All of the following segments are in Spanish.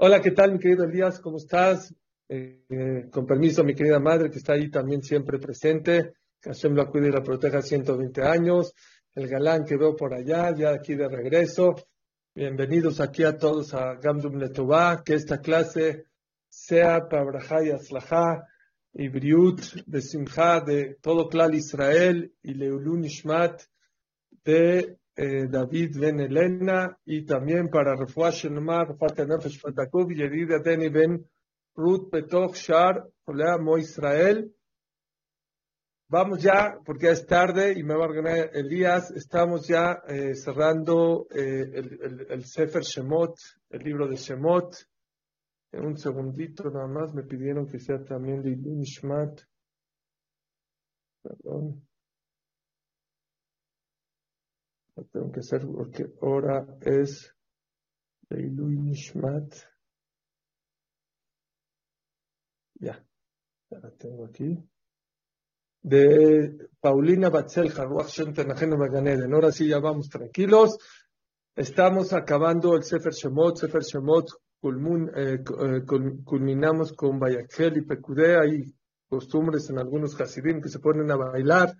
Hola, ¿qué tal, mi querido Elías? ¿Cómo estás? Eh, eh, con permiso, mi querida madre, que está ahí también siempre presente. Que Hashem la cuide y la proteja 120 años. El galán que veo por allá, ya aquí de regreso. Bienvenidos aquí a todos a Gamdum Letová. Que esta clase sea para Brajá y Aslajá y Briut de Simcha de todo Klal Israel y Leulun Ishmat de eh, David Ben Elena y también para Refuah Shenoma, Refuah Tenefesh Fatakub, Yedida Deni Ben Ruth Betoch Shar, Mo Israel. Vamos ya, porque es tarde y me va a ganar Elías. Estamos ya eh, cerrando eh, el, el, el, Sefer Shemot, el libro de Shemot. En un segundito nada más me pidieron que sea también de Ilun Shmat. Perdón. Tengo que hacer porque ahora es de Ilun Nishmat. Ya, ya la tengo aquí de Paulina Batzel Haruach Shem. Ahora sí, ya vamos tranquilos. Estamos acabando el Sefer Shemot. Sefer Shemot culmun, eh, culminamos con Bayakel y Pekudé. Hay costumbres en algunos Hasidim que se ponen a bailar.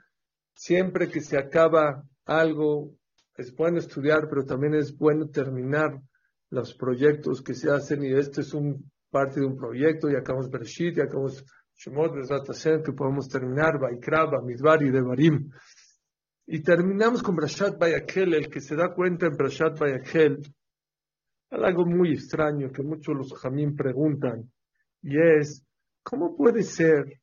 Siempre que se acaba algo, es bueno estudiar, pero también es bueno terminar los proyectos que se hacen. Y este es un parte de un proyecto. Y acabamos Bereshit, y acabamos Shemot, que podemos terminar, Baikra, Bamidbar y Devarim. Y terminamos con Brashat Bayakel, el que se da cuenta en Brashat Bayakel, algo muy extraño que muchos los jamín preguntan, y es, ¿cómo puede ser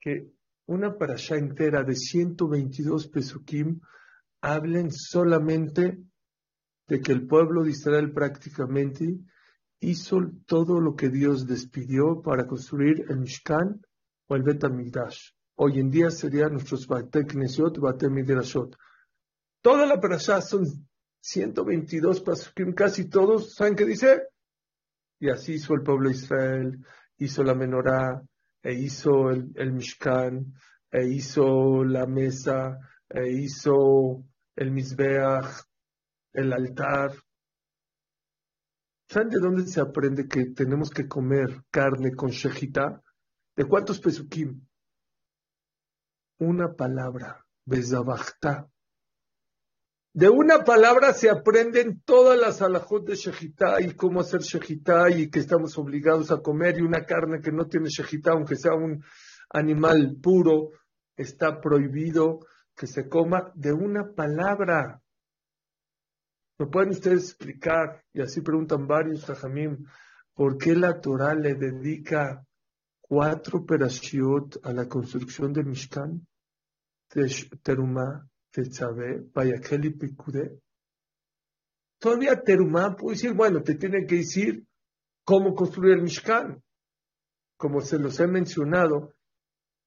que una parasha entera de 122 pesukim hablen solamente de que el pueblo de Israel prácticamente hizo todo lo que Dios despidió para construir el Mishkan o el Bet HaMikdash. Hoy en día serían nuestros Bate Knesiot, Bate Midrashot. Toda la parashá son 122 pasukim, casi todos, ¿saben qué dice? Y así hizo el pueblo de Israel, hizo la menorá, e hizo el, el Mishkan, e hizo la mesa, e hizo el Mizbeach, el altar, ¿Saben de dónde se aprende que tenemos que comer carne con shejita? ¿De cuántos pesukim? Una palabra, bezabachta. De una palabra se aprenden todas las alajot de shejita y cómo hacer shejita y que estamos obligados a comer y una carne que no tiene shejita, aunque sea un animal puro, está prohibido que se coma de una palabra. ¿Me pueden ustedes explicar? Y así preguntan varios Jajamim, ¿por qué la Torah le dedica cuatro perashiot a la construcción del Mishkan? Terumá, Tetzabé, Bayakel y Pekudé. Todavía Terumá puede decir, bueno, te tiene que decir cómo construir el Mishkan. Como se los he mencionado,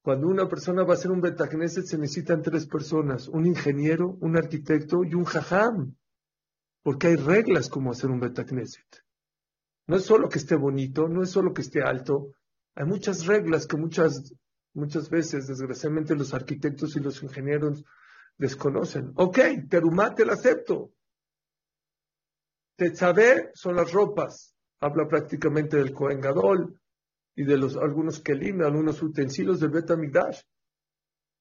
cuando una persona va a hacer un Betagneset se necesitan tres personas, un ingeniero, un arquitecto y un jajam porque hay reglas como hacer un Betacneset. No es solo que esté bonito, no es solo que esté alto, hay muchas reglas que muchas, muchas veces, desgraciadamente, los arquitectos y los ingenieros desconocen. Ok, Terumá te lo acepto. Tetzabé son las ropas. Habla prácticamente del Kohen Gadol y de los, algunos kelim, algunos utensilios del Betamigdash.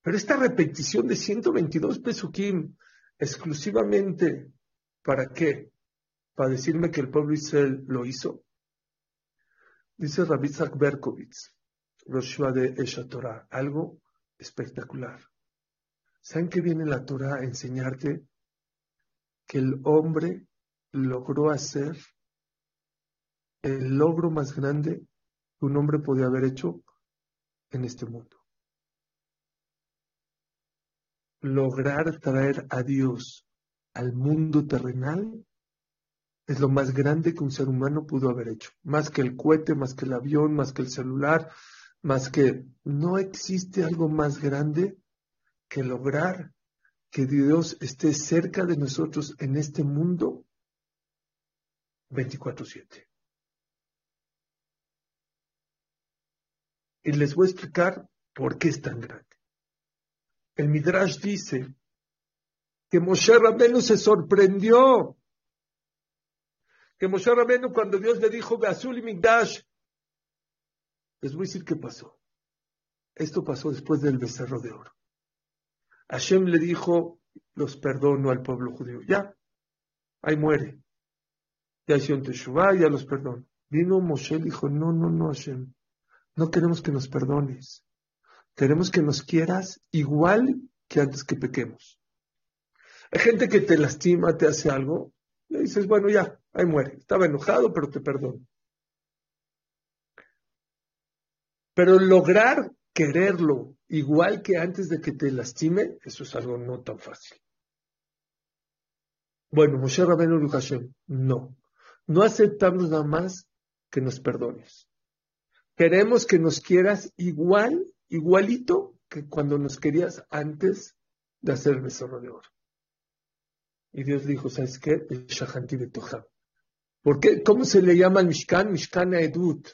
Pero esta repetición de 122 pesukim exclusivamente ¿Para qué? ¿Para decirme que el pueblo Israel lo hizo? Dice Rabitzak Berkovitz, Roshua de Esha Torah, algo espectacular. ¿Saben qué viene la Torah a enseñarte? Que el hombre logró hacer el logro más grande que un hombre podía haber hecho en este mundo. Lograr traer a Dios al mundo terrenal es lo más grande que un ser humano pudo haber hecho. Más que el cohete, más que el avión, más que el celular, más que... No existe algo más grande que lograr que Dios esté cerca de nosotros en este mundo 24/7. Y les voy a explicar por qué es tan grande. El Midrash dice que Moshe Rabenu se sorprendió que Moshe Rabenu cuando Dios le dijo, Azul y Migdash, les voy a decir qué pasó. Esto pasó después del becerro de oro. Hashem le dijo, los perdono al pueblo judío. Ya, ahí muere. Ya hicieron Teshuvah, ya los perdono. Vino Moshe y dijo, no, no, no, Hashem. No queremos que nos perdones. Queremos que nos quieras igual que antes que pequemos. Hay gente que te lastima, te hace algo, y dices, bueno, ya, ahí muere. Estaba enojado, pero te perdono. Pero lograr quererlo igual que antes de que te lastime, eso es algo no tan fácil. Bueno, Moshe Rabenu Hashem, no. No aceptamos nada más que nos perdones. Queremos que nos quieras igual, igualito que cuando nos querías antes de hacer el becerro de oro. Y Dios dijo, ¿sabes qué? El Shahanti de ¿Por qué? ¿Cómo se le llama al Mishkan? Mishkan Edut.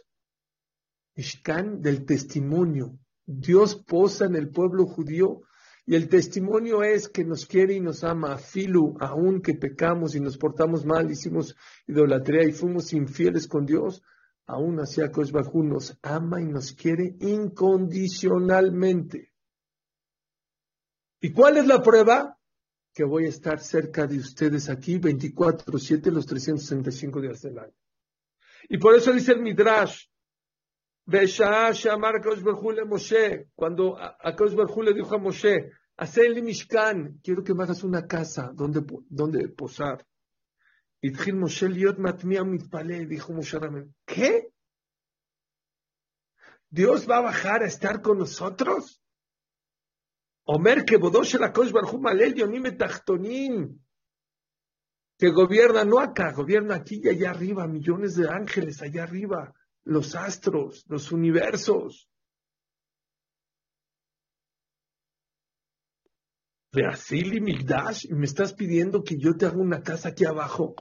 Mishkan del testimonio. Dios posa en el pueblo judío y el testimonio es que nos quiere y nos ama. Filu, aun que pecamos y nos portamos mal, hicimos idolatría y fuimos infieles con Dios, aún así Akosh nos ama y nos quiere incondicionalmente. ¿Y cuál es la prueba? Que voy a estar cerca de ustedes aquí 24-7 los 365 días del año. Y por eso dice el Midrash, Moshe, cuando Akash Barjú le dijo a Moshe, el Mishkan, quiero que me hagas una casa donde, donde posar. Y Moshe liot matmia mitpale, dijo Moshe Ramen, ¿qué? ¿Dios va a bajar a estar con nosotros? Omer que la Kosh Barjú malel yonim tachtonim. Que gobierna no acá, gobierna aquí y allá arriba, millones de ángeles allá arriba los astros, los universos. De Asili Migdash, y me estás pidiendo que yo te haga una casa aquí abajo.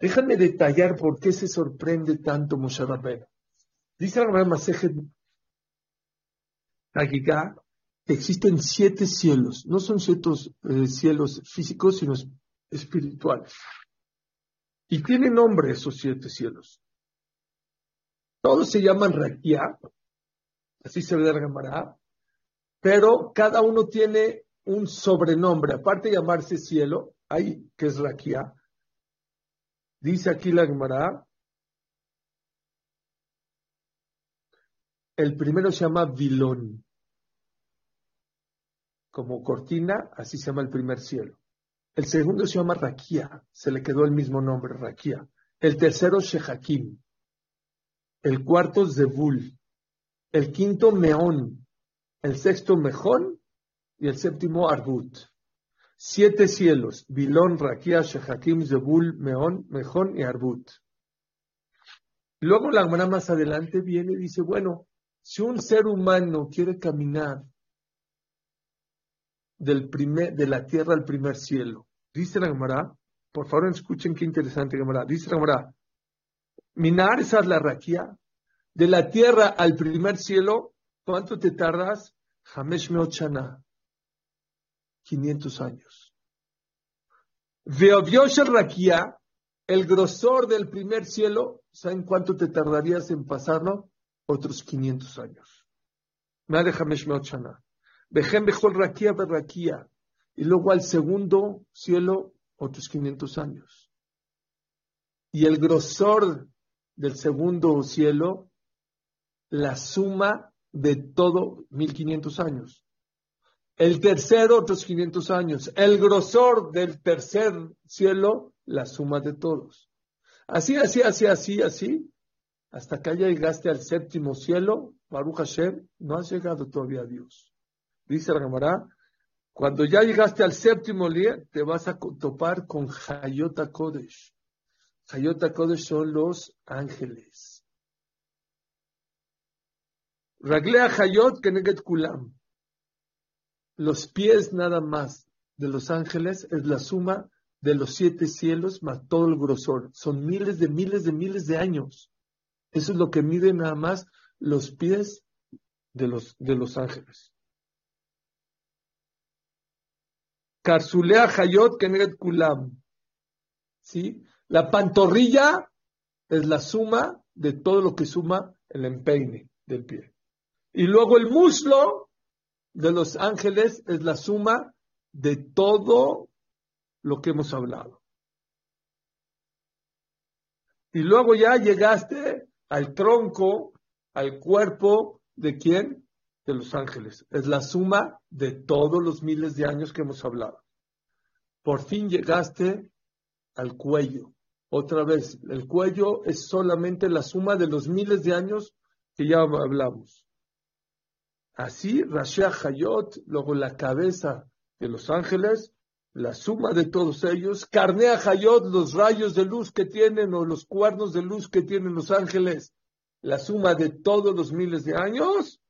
Déjame detallar por qué se sorprende tanto Moshe Rabbeinu. Dice la Masejet Hagigah que existen siete cielos. No son siete eh, cielos físicos, sino espirituales. Y tienen nombre esos siete cielos. Todos se llaman Raquia, así se ve de Gemara, pero cada uno tiene un sobrenombre, aparte de llamarse cielo, hay que es Raquia. Dice aquí la Gemara, el primero se llama Vilón, como cortina, así se llama el primer cielo. El segundo se llama Raquia, se le quedó el mismo nombre, Raquia. El tercero, Shehakim el cuarto Zebul, el quinto Meón, el sexto Mejón y el séptimo Arbut. Siete cielos, Bilón, Raquia, Shehakim, Zebul, Meón, Mejón y Arbut. Luego la hermana más adelante viene y dice, bueno, si un ser humano quiere caminar del primer, de la tierra al primer cielo, dice la Gemara, por favor escuchen qué interesante Gemara, dice la Gemara, Minar, esa es la raquia. De la tierra al primer cielo, ¿cuánto te tardas? Hamesh Meochana. 500 años. el raquia, el grosor del primer cielo, ¿saben cuánto te tardarías en pasarlo? Otros 500 años. Y luego al segundo cielo, otros 500 años. Y el grosor del segundo cielo la suma de todo 1500 años. El tercero, otros 500 años. El grosor del tercer cielo, la suma de todos. Así, así, así, así, así, hasta que llegaste al séptimo cielo, Baruch Hashem, no has llegado todavía a Dios. Dice la Gemara, cuando ya llegaste al séptimo día, te vas a topar con Hayota Kodesh. Hayota Kodesh son los ángeles. Raglea Hayot Keneget Kulam. Los pies nada más de los ángeles es la suma de los siete cielos más todo el grosor. Son miles de miles de miles de años. Eso es lo que mide nada más los pies de los, de los ángeles. Karsulea Hayot Keneget Kulam. ¿Sí? La pantorrilla es la suma de todo lo que suma el empeine del pie. Y luego el muslo de los ángeles es la suma de todo lo que hemos hablado. Y luego ya llegaste al tronco, al cuerpo de quién? De los ángeles. Es la suma de todos los miles de años que hemos hablado. Por fin llegaste al cuello. Otra vez, el cuello es solamente la suma de los miles de años que ya hablamos. Así, Rashia Hayot, luego la cabeza de los ángeles, la suma de todos ellos, Carnea Hayot, los rayos de luz que tienen o los cuernos de luz que tienen los ángeles, la suma de todos los miles de años.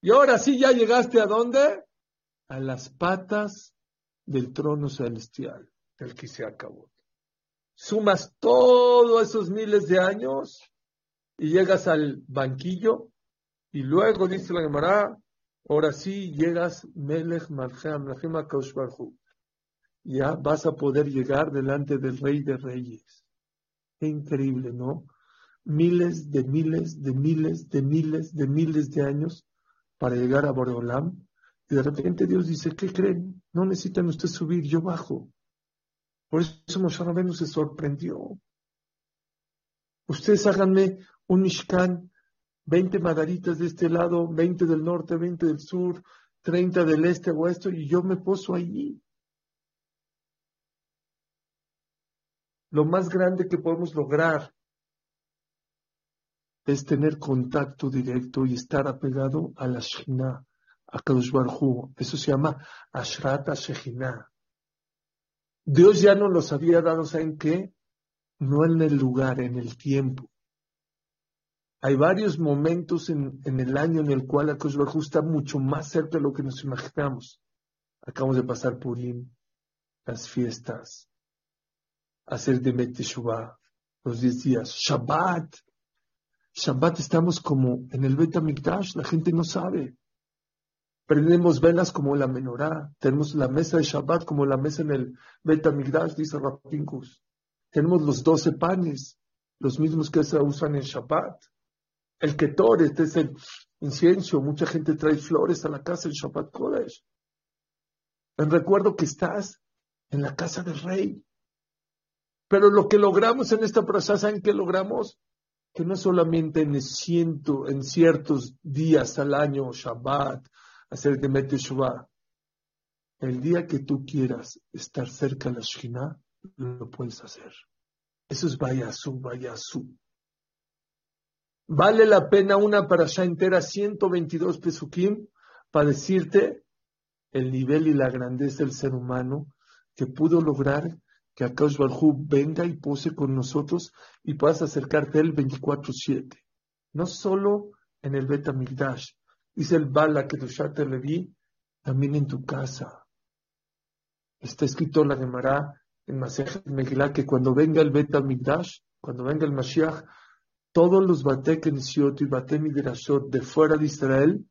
Y ahora sí ya llegaste a dónde? A las patas del trono celestial, del que se acabó. Sumas todos esos miles de años y llegas al banquillo y luego dice la Gemara, ahora sí llegas Melech Malchem Ya vas a poder llegar delante del Rey de Reyes. Qué increíble, ¿no? Miles de miles de miles de miles de miles de años para llegar a Boreolam. Y de repente Dios dice, ¿qué creen? No necesitan ustedes subir, yo bajo. Por eso Moshe se sorprendió. Ustedes háganme un Mishkan 20 madaritas de este lado, 20 del norte, 20 del sur, 30 del este o esto, y yo me poso allí. Lo más grande que podemos lograr es tener contacto directo y estar apegado a la Shekhinah, a Kadosh Baruj Eso se llama Ashrata Shekhinah. Dios ya no los había dado, ¿saben qué? No en el lugar, en el tiempo. Hay varios momentos en, el año en el cual la Baruj está mucho más cerca de lo que nos imaginamos. Acabamos de pasar Purim, las fiestas, hacer de Teshuvah, los 10 días, Shabbat. Shabbat estamos como en el Bet Mikdash, la gente no sabe. Prendemos velas como la menorá. Tenemos la mesa de Shabbat como la mesa en el Bet Mikdash, dice Rapinkus. Tenemos los doce panes, los mismos que se usan en Shabbat. El Ketor, este es el incienso. Mucha gente trae flores a la casa en Shabbat Kodesh. En recuerdo que estás en la casa del rey. Pero lo que logramos en esta prosa, ¿saben qué logramos? Que no solamente en, ciento, en ciertos días al año, Shabbat, hacer de Meteshuvah, el día que tú quieras estar cerca de la Shina, lo puedes hacer. Eso es Bayasú, Bayasú. Vale la pena una para allá entera, 122 pesukim, para decirte el nivel y la grandeza del ser humano que pudo lograr que Akash Barhu venga y pose con nosotros y puedas acercarte a él 24-7. No solo en el Bet Migdash, dice el Bala que le vi, también en tu casa. Está escrito la Gemara en Masej Megillah que cuando venga el Bet Migdash, cuando venga el Mashiach, todos los Bate y Bate Midrashot de fuera de Israel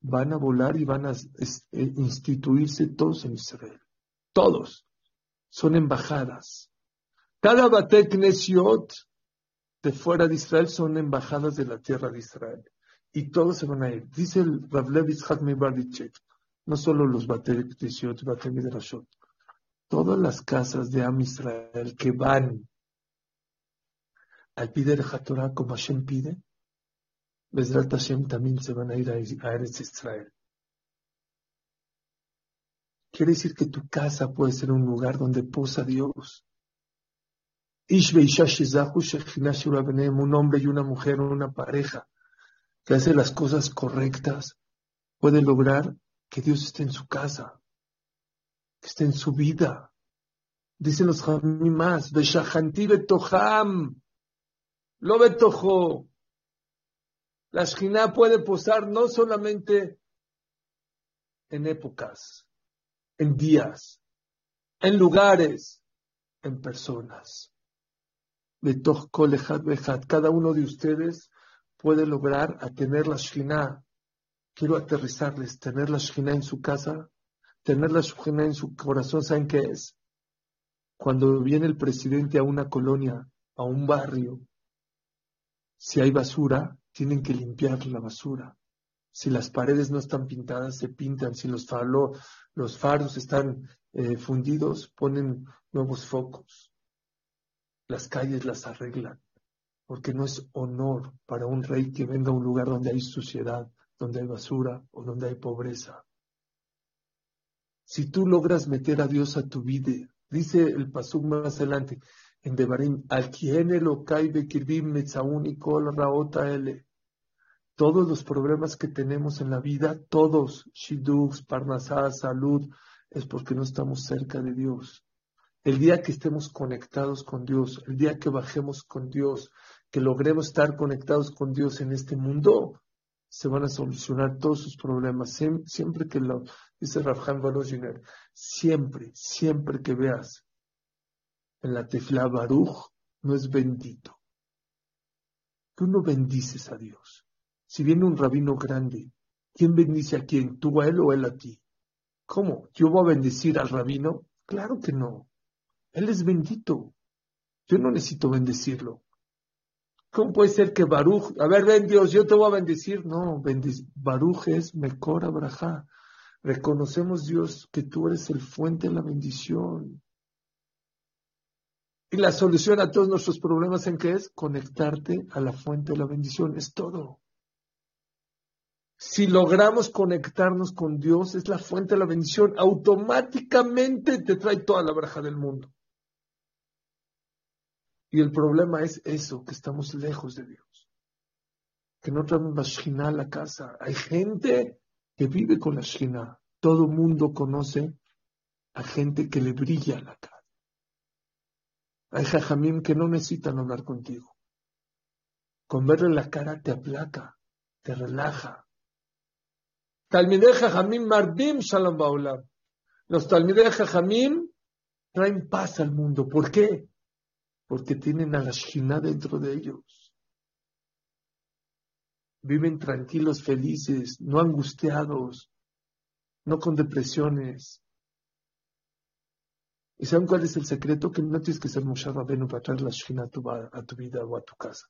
van a volar y van a eh, instituirse todos en Israel. Todos. Son embajadas. Cada Bate de fuera de Israel son embajadas de la tierra de Israel. Y todos se van a ir. Dice el Ravlev Yitzhak no solo los Bate y Bate Midrashot. Todas las casas de Am Israel que van al de Torah como Hashem pide, Bezrat Hashem también se van a ir a, Eretz Israel. Quiere decir que tu casa puede ser un lugar donde posa Dios. Un hombre y una mujer, una pareja que hace las cosas correctas, puede lograr que Dios esté en su casa, que esté en su vida. Dicen los Hamimás, Beshahanti Betoham, lo betojo. La Shina puede posar no solamente en épocas, en días, en lugares, en personas. Cada uno de ustedes puede lograr tener la Shina. Quiero aterrizarles, tener la Shina en su casa, tener la Shina en su corazón, ¿saben qué es? Cuando viene el presidente a una colonia, a un barrio, si hay basura, tienen que limpiar la basura. Si las paredes no están pintadas, se pintan. Si los, faros están eh, fundidos, ponen nuevos focos. Las calles las arreglan. Porque no es honor para un rey que venga a un lugar donde hay suciedad, donde hay basura o donde hay pobreza. Si tú logras meter a Dios a tu vida, dice el pasuk más adelante, en Devarim, todos los problemas que tenemos en la vida, todos, Shidux, Parnasá, salud, es porque no estamos cerca de Dios. El día que estemos conectados con Dios, el día que bajemos con Dios, que logremos estar conectados con Dios en este mundo, se van a solucionar todos sus problemas. Siempre que lo dice Rafhan Barojiner, siempre, siempre que veas en la tefla Baruch, no es bendito. Tú no bendices a Dios. Si viene un rabino grande, ¿quién bendice a quién? ¿Tú a él o él a ti? ¿Cómo? ¿Yo voy a bendecir al rabino? Claro que no. Él es bendito. Yo no necesito bendecirlo. ¿Cómo puede ser que Baruch, a ver, ven Dios, yo te voy a bendecir? No, Baruch es Mekor Abraha. Reconocemos, Dios, que tú eres el fuente de la bendición. Y la solución a todos nuestros problemas en qué es? Conectarte a la fuente de la bendición. Es todo. Si logramos conectarnos con Dios, es la fuente de la bendición. Automáticamente te trae toda la braja del mundo. Y el problema es eso, que estamos lejos de Dios. Que no traemos la Shina a la casa. Hay gente que vive con la Shina. Todo mundo conoce a gente que le brilla la cara. Hay jajamim que no necesitan hablar contigo. Con verle la cara te aplaca, te relaja, Talmidei Jajamim Marbim Shalom Baolam. Los Talmidei Jajamim traen paz al mundo. ¿Por qué? Porque tienen a la Shina dentro de ellos. Viven tranquilos, felices, no angustiados, no con depresiones. ¿Y saben cuál es el secreto? Que no tienes que ser Moshe Rabenu para traer la Shina a tu, a tu vida o a tu casa.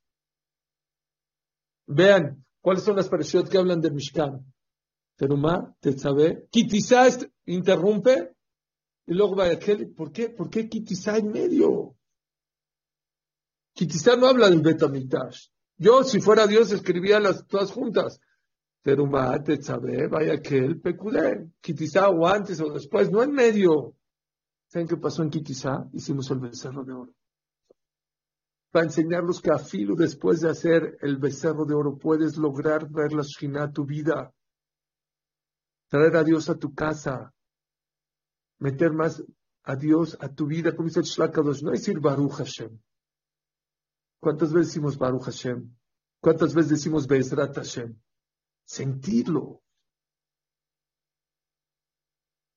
Vean, ¿cuáles son las parecidas que hablan de Mishkan? Terumá, Tetzabé. Kitizá interrumpe y luego va aquel. ¿Por qué? ¿Por qué Kitizá en medio? Kitizá no habla del Betamitash. Yo, si fuera Dios, escribía las todas juntas. Terumá, Tetzabé, vaya aquel, Peculé. Kitizá o antes o después, no en medio. ¿Saben qué pasó en Kitizá? Hicimos el becerro de oro. Para enseñarlos que a filo después de hacer el becerro de oro puedes lograr ver la Shina a tu vida traer a Dios a tu casa, meter más a Dios a tu vida, como dice el Shlakadosh, no decir Baruch Hashem. ¿Cuántas veces decimos Baruch Hashem? ¿Cuántas veces decimos Bezrat Hashem? Sentirlo.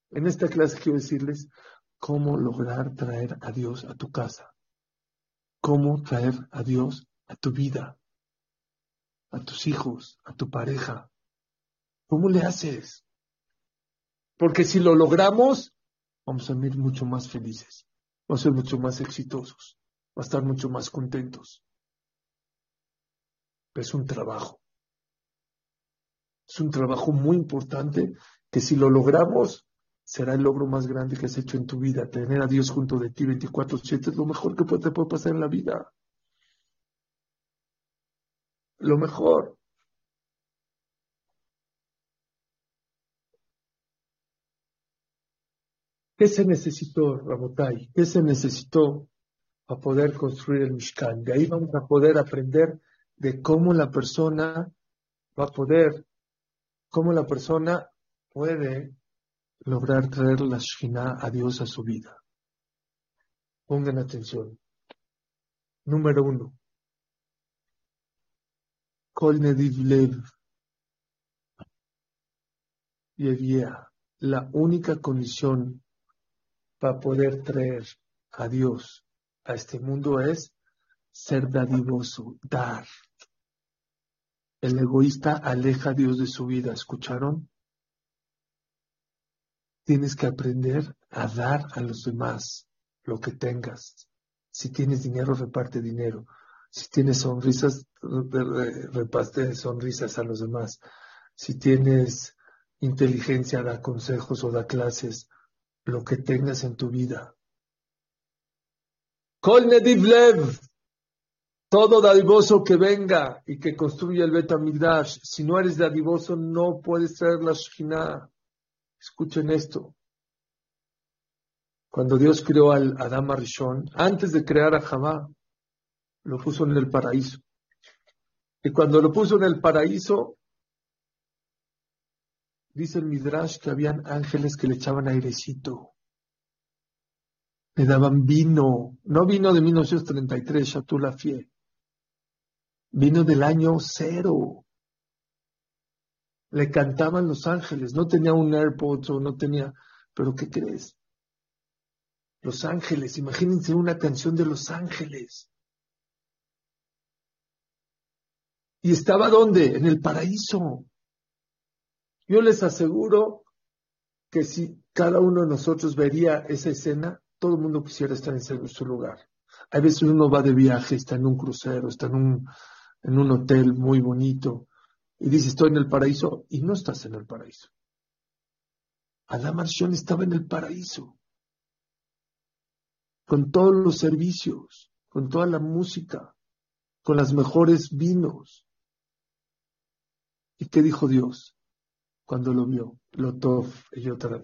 En esta clase quiero decirles cómo lograr traer a Dios a tu casa. Cómo traer a Dios a tu vida, a tus hijos, a tu pareja. ¿Cómo le haces? Porque si lo logramos, vamos a vivir mucho más felices, vamos a ser mucho más exitosos, vamos a estar mucho más contentos. es un trabajo. Es un trabajo muy importante que si lo logramos, será el logro más grande que has hecho en tu vida. Tener a Dios junto de ti 24-7 es lo mejor que te puede pasar en la vida. Lo mejor. ¿Qué se necesitó, Rabotai? ¿Qué se necesitó para poder construir el Mishkan? De ahí vamos a poder aprender de cómo la persona va a poder, cómo la persona puede lograr traer la Shina a Dios a su vida. Pongan atención. Número uno. Kol Nediv Lev. La única condición para poder traer a Dios a este mundo es ser dadivoso, dar. El egoísta aleja a Dios de su vida, ¿escucharon? Tienes que aprender a dar a los demás. lo que tengas. Si tienes dinero, reparte dinero. Si tienes sonrisas, reparte sonrisas a los demás. Si tienes inteligencia, da consejos o da clases. Lo que tengas en tu vida. Kol Nedivlev. Todo dadivoso que venga y que construya el Betamigdash. Si no eres dadivoso, no puedes traer la Shekhinah. Escuchen esto. Cuando Dios creó al Adam Arishon, antes de crear a Javá, lo puso en el paraíso. Y cuando lo puso en el paraíso, dice el Midrash que habían ángeles que le echaban airecito. Le daban vino, no vino de 1933, la Fie. Vino del año cero. Le cantaban los ángeles, no tenía un AirPods o no tenía, pero ¿qué crees? Los ángeles, imagínense una canción de los ángeles. ¿Y estaba dónde? En el paraíso. Yo les aseguro que si cada uno de nosotros vería esa escena, todo el mundo quisiera estar en su lugar. Hay veces uno va de viaje, está en un crucero, está en un, en un hotel muy bonito y dice estoy en el paraíso y no estás en el paraíso. Adam Arshon estaba en el paraíso con todos los servicios, con toda la música, con las mejores vinos. ¿Y qué dijo Dios cuando lo vio? Lotov,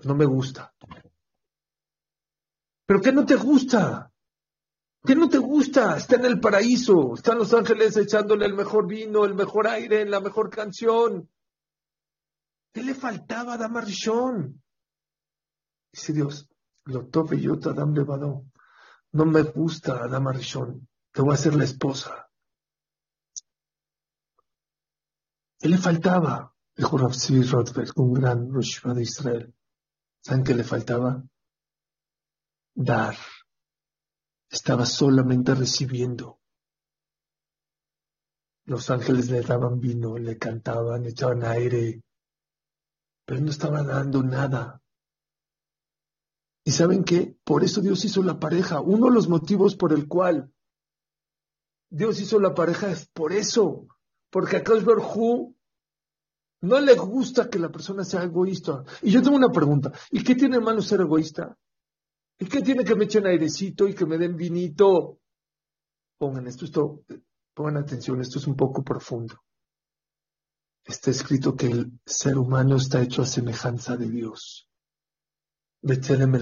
no me gusta. ¿Pero qué no te gusta? ¿Qué no te gusta? Está en el paraíso, están los ángeles echándole el mejor vino, el mejor aire, la mejor canción. ¿Qué le faltaba a Damarishon? Dice Dios, Lotov y Adam Levadó no me gusta Adama Rishon, te voy a hacer la esposa. ¿Qué le faltaba? Dijo Rafsi Rothberg, un gran Roshua de Israel. ¿Saben qué le faltaba? Dar. Estaba solamente recibiendo. Los ángeles le daban vino, le cantaban, le echaban aire, pero no estaba dando nada. ¿Y saben qué? Por eso Dios hizo la pareja. Uno de los motivos por el cual Dios hizo la pareja es por eso. Porque a Hu no le gusta que la persona sea egoísta. Y yo tengo una pregunta. ¿Y qué tiene malo ser egoísta? ¿Y qué tiene que me echen airecito y que me den vinito? Pongan esto, esto, pongan atención, esto es un poco profundo. Está escrito que el ser humano está hecho a semejanza de Dios. Betzelem.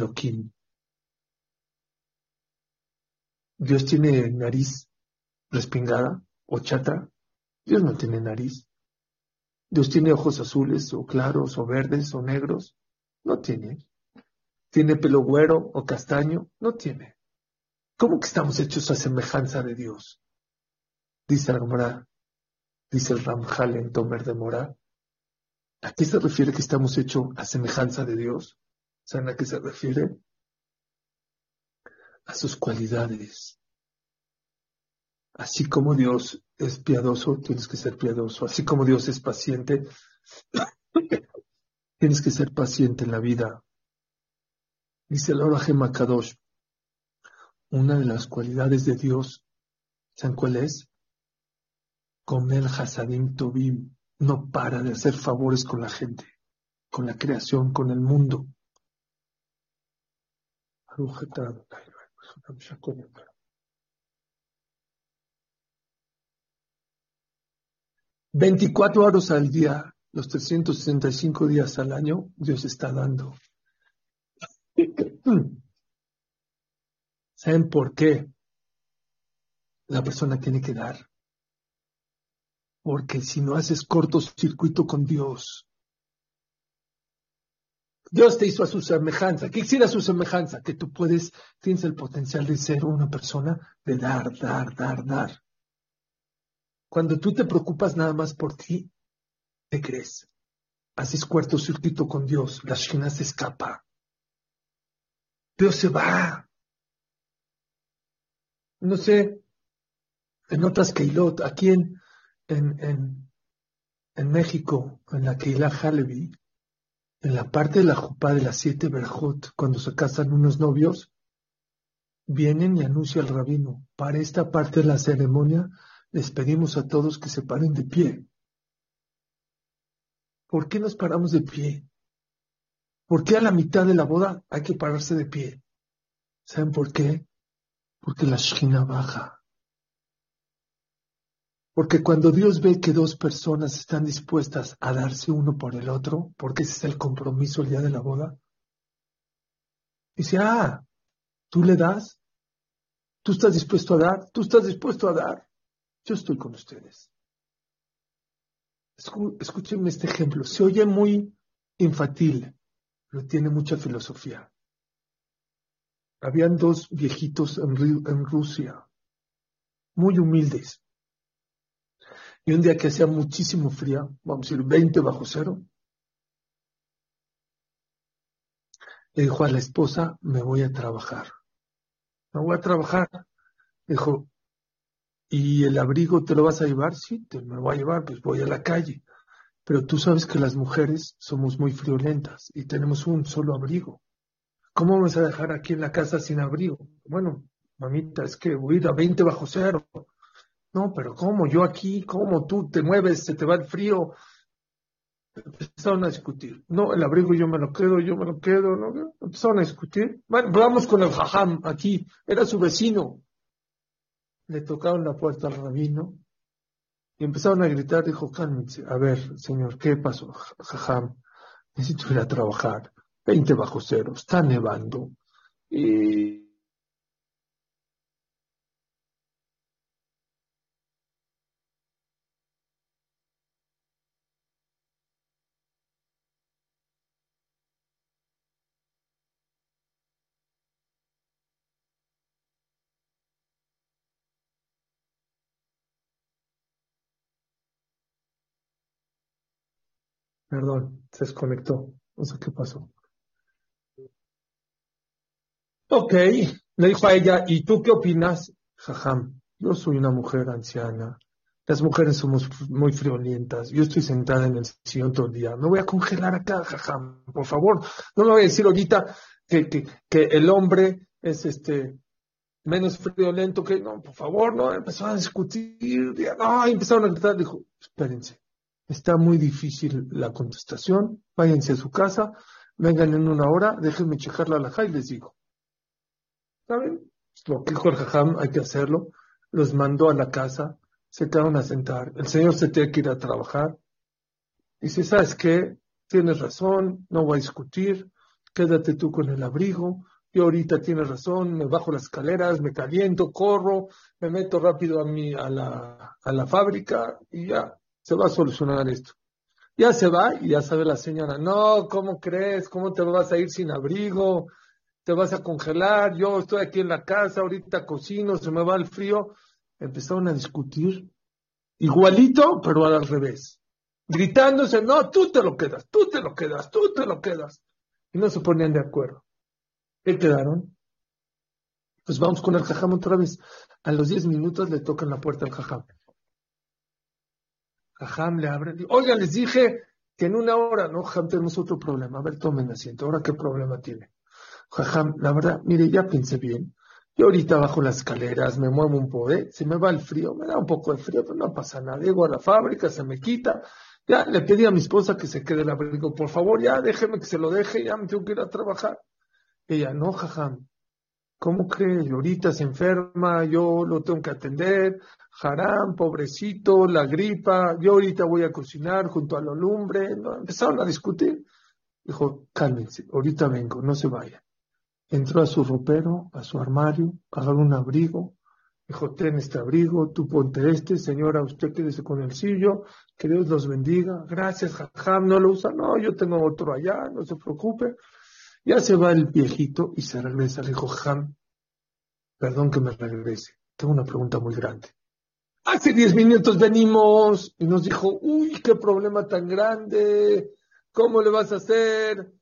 Dios tiene nariz respingada o chata. Dios no tiene nariz. Dios tiene ojos azules o claros o verdes o negros. No tiene. ¿Tiene pelo güero o castaño? No tiene. ¿Cómo que estamos hechos a semejanza de Dios? Dice el dice el Ramjal en Tomer de Morá. ¿A qué se refiere que estamos hechos a semejanza de Dios? ¿Saben a qué se refiere? A sus cualidades. Así como Dios es piadoso, tienes que ser piadoso. Así como Dios es paciente, tienes que ser paciente en la vida. Dice el Oraje Makadosh, una de las cualidades de Dios, ¿saben cuál es? Con el Hasadim Tobim no para de hacer favores con la gente, con la creación, con el mundo. 24 horas al día, los 365 días al año, Dios está dando. ¿Saben por qué la persona tiene que dar? Porque si no haces cortocircuito con Dios, Dios te hizo a su semejanza. ¿Qué quisiera su semejanza? Que tú puedes, tienes el potencial de ser una persona de dar, dar, dar, dar. Cuando tú te preocupas nada más por ti, ¿qué crees? Haces cuarto circuito con Dios, la Shina se escapa. Dios se va. No sé, en otras Keilot, aquí en, en, en, en México, en la Keila Halevi, en la parte de la jupá de las siete berjot, cuando se casan unos novios, vienen y anuncia el rabino, para esta parte de la ceremonia les pedimos a todos que se paren de pie. ¿Por qué nos paramos de pie? ¿Por qué a la mitad de la boda hay que pararse de pie? ¿Saben por qué? Porque la Shina baja. Porque cuando Dios ve que dos personas están dispuestas a darse uno por el otro, porque ese es el compromiso el día de la boda, dice, ah, tú le das, tú estás dispuesto a dar, tú estás dispuesto a dar, yo estoy con ustedes. Escúchenme este ejemplo, se oye muy infantil, tiene mucha filosofía. Habían dos viejitos en, Rusia, muy humildes. Y un día que hacía muchísimo frío, vamos a decir 20 bajo cero, le dijo a la esposa, me voy a trabajar. Me voy a trabajar. Dijo, ¿y el abrigo te lo vas a llevar? Sí, te me voy a llevar, pues voy a la calle. Pero tú sabes que las mujeres somos muy friolentas y tenemos un solo abrigo. ¿Cómo vas a dejar aquí en la casa sin abrigo? Bueno, mamita, es que voy a ir a 20 bajo cero. No, pero ¿cómo? Yo aquí, ¿cómo? Tú te mueves, se te va el frío. Empezaron a discutir. No, el abrigo yo me lo quedo, yo me lo quedo. Empezaron a discutir. Bueno, vamos con el jajam aquí. Era su vecino. Le tocaron la puerta al rabino y empezaron a gritar, dijo, cálmense, a ver, señor, ¿qué pasó? Jajam, necesito ir a trabajar, 20 bajo cero, está nevando. Y Perdón, se desconectó. No sé qué pasó. Ok, le dijo a ella, ¿y tú qué opinas? Jajam, yo soy una mujer anciana. Las mujeres somos muy friolientas. Yo estoy sentada en el sillón todo el día. Me voy a congelar acá, jajam. Por favor, no me voy a decir ahorita que, que, que el hombre es este menos friolento que no, por favor, no. Empezó a discutir. No, empezaron a gritar. Dijo, espérense. Está muy difícil la contestación. Váyanse a su casa, vengan en una hora, déjenme checar la alhaja y les digo. ¿Saben? Lo que dijo el jajam, hay que hacerlo. Los mandó a la casa, se quedaron a sentar. El señor se tiene que ir a trabajar. Dice, ¿sabes qué? Tienes razón, no voy a discutir. Quédate tú con el abrigo. Yo ahorita tienes razón, me bajo las escaleras, me caliento, corro, me meto rápido a, mi, a, la, a la fábrica y ya, se va a solucionar esto. Ya se va y ya sabe la señora, no, ¿cómo crees? ¿Cómo te vas a ir sin abrigo? ¿Te vas a congelar? Yo estoy aquí en la casa, ahorita cocino, se me va el frío. Empezaron a discutir igualito, pero al revés. Gritándose, no, tú te lo quedas, tú te lo quedas, tú te lo quedas. Y no se ponían de acuerdo. ¿Qué quedaron? Pues vamos con el jajam otra vez. A los diez minutos le tocan la puerta al jajam. Jajam le abre, oiga, les dije que en una hora, no, Jajam, tenemos otro problema. A ver, tomen asiento. ¿Ahora qué problema tiene? Jajam, la verdad, mire, ya pensé bien. Yo ahorita bajo las escaleras, me muevo un poco, ¿eh? se me va el frío, me da un poco de frío, pero no pasa nada. Llego a la fábrica, se me quita. Ya le pedí a mi esposa que se quede el abrigo. Por favor, ya déjeme que se lo deje, ya me tengo que ir a trabajar. Ella, no, jajam, ¿Cómo cree? Ahorita se enferma, yo lo tengo que atender, Jarán, pobrecito, la gripa, yo ahorita voy a cocinar junto a la lumbre. ¿no? Empezaron a discutir. Dijo, cálmense, ahorita vengo, no se vaya. Entró a su ropero, a su armario, agarró un abrigo, dijo, ten este abrigo, tú ponte este, señora, usted quédese con el sillo, que Dios los bendiga. Gracias, jajam, no lo usa, no, yo tengo otro allá, no se preocupe. Ya se va el viejito y se regresa. Le dijo, Ham, perdón que me regrese. Tengo una pregunta muy grande. Hace diez minutos venimos y nos dijo, uy, qué problema tan grande. ¿Cómo le vas a hacer?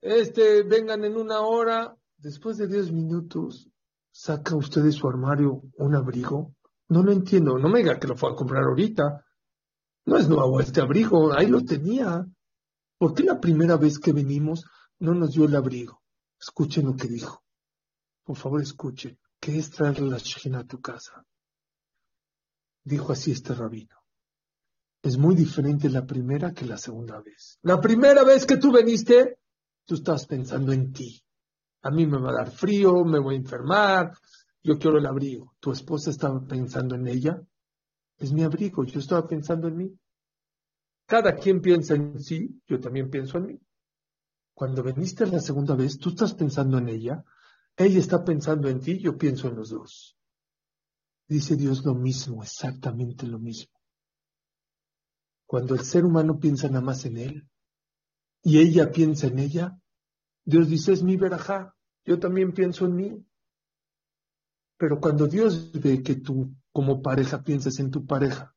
Este, vengan en una hora. Después de diez minutos, saca usted de su armario un abrigo. No lo entiendo. No me diga que lo fue a comprar ahorita. No es nuevo este abrigo. Ahí lo tenía. ¿Por qué la primera vez que venimos no nos dio el abrigo. Escuchen lo que dijo. por favor escuche, ¿qué es traer la Shekhinah a tu casa? Dijo así este rabino. Es muy diferente la primera que la segunda vez. La primera vez que tú viniste, tú estabas pensando en ti. A mí me va a dar frío, me voy a enfermar, yo quiero el abrigo. Tu esposa estaba pensando en ella. Es mi abrigo, yo estaba pensando en mí. Cada quien piensa en sí, yo también pienso en mí. Cuando viniste la segunda vez, tú estás pensando en ella, ella está pensando en ti, yo pienso en los dos. Dice Dios lo mismo, exactamente lo mismo. Cuando el ser humano piensa nada más en él y ella piensa en ella, Dios dice, es mi verajá, yo también pienso en mí. Pero cuando Dios ve que tú como pareja piensas en tu pareja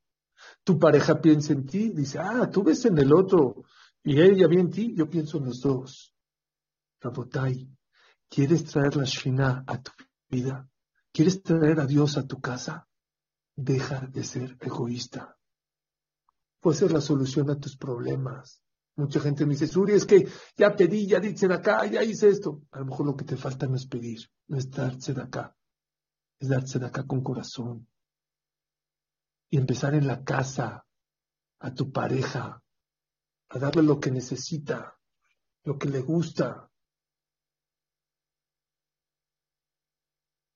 tu pareja piensa en ti, dice, ah, tú ves en el otro y ella ve en ti, yo pienso en los dos. Rabotai, ¿quieres traer la Shina a tu vida? ¿Quieres traer a Dios a tu casa? Deja de ser egoísta. Puede ser la solución a tus problemas. Mucha gente me dice, Suri, es que ya pedí, ya dicen acá, ya hice esto. A lo mejor lo que te falta no es pedir, no es darse de acá, es darse de acá con corazón y empezar en la casa, a tu pareja, a darle lo que necesita, lo que le gusta.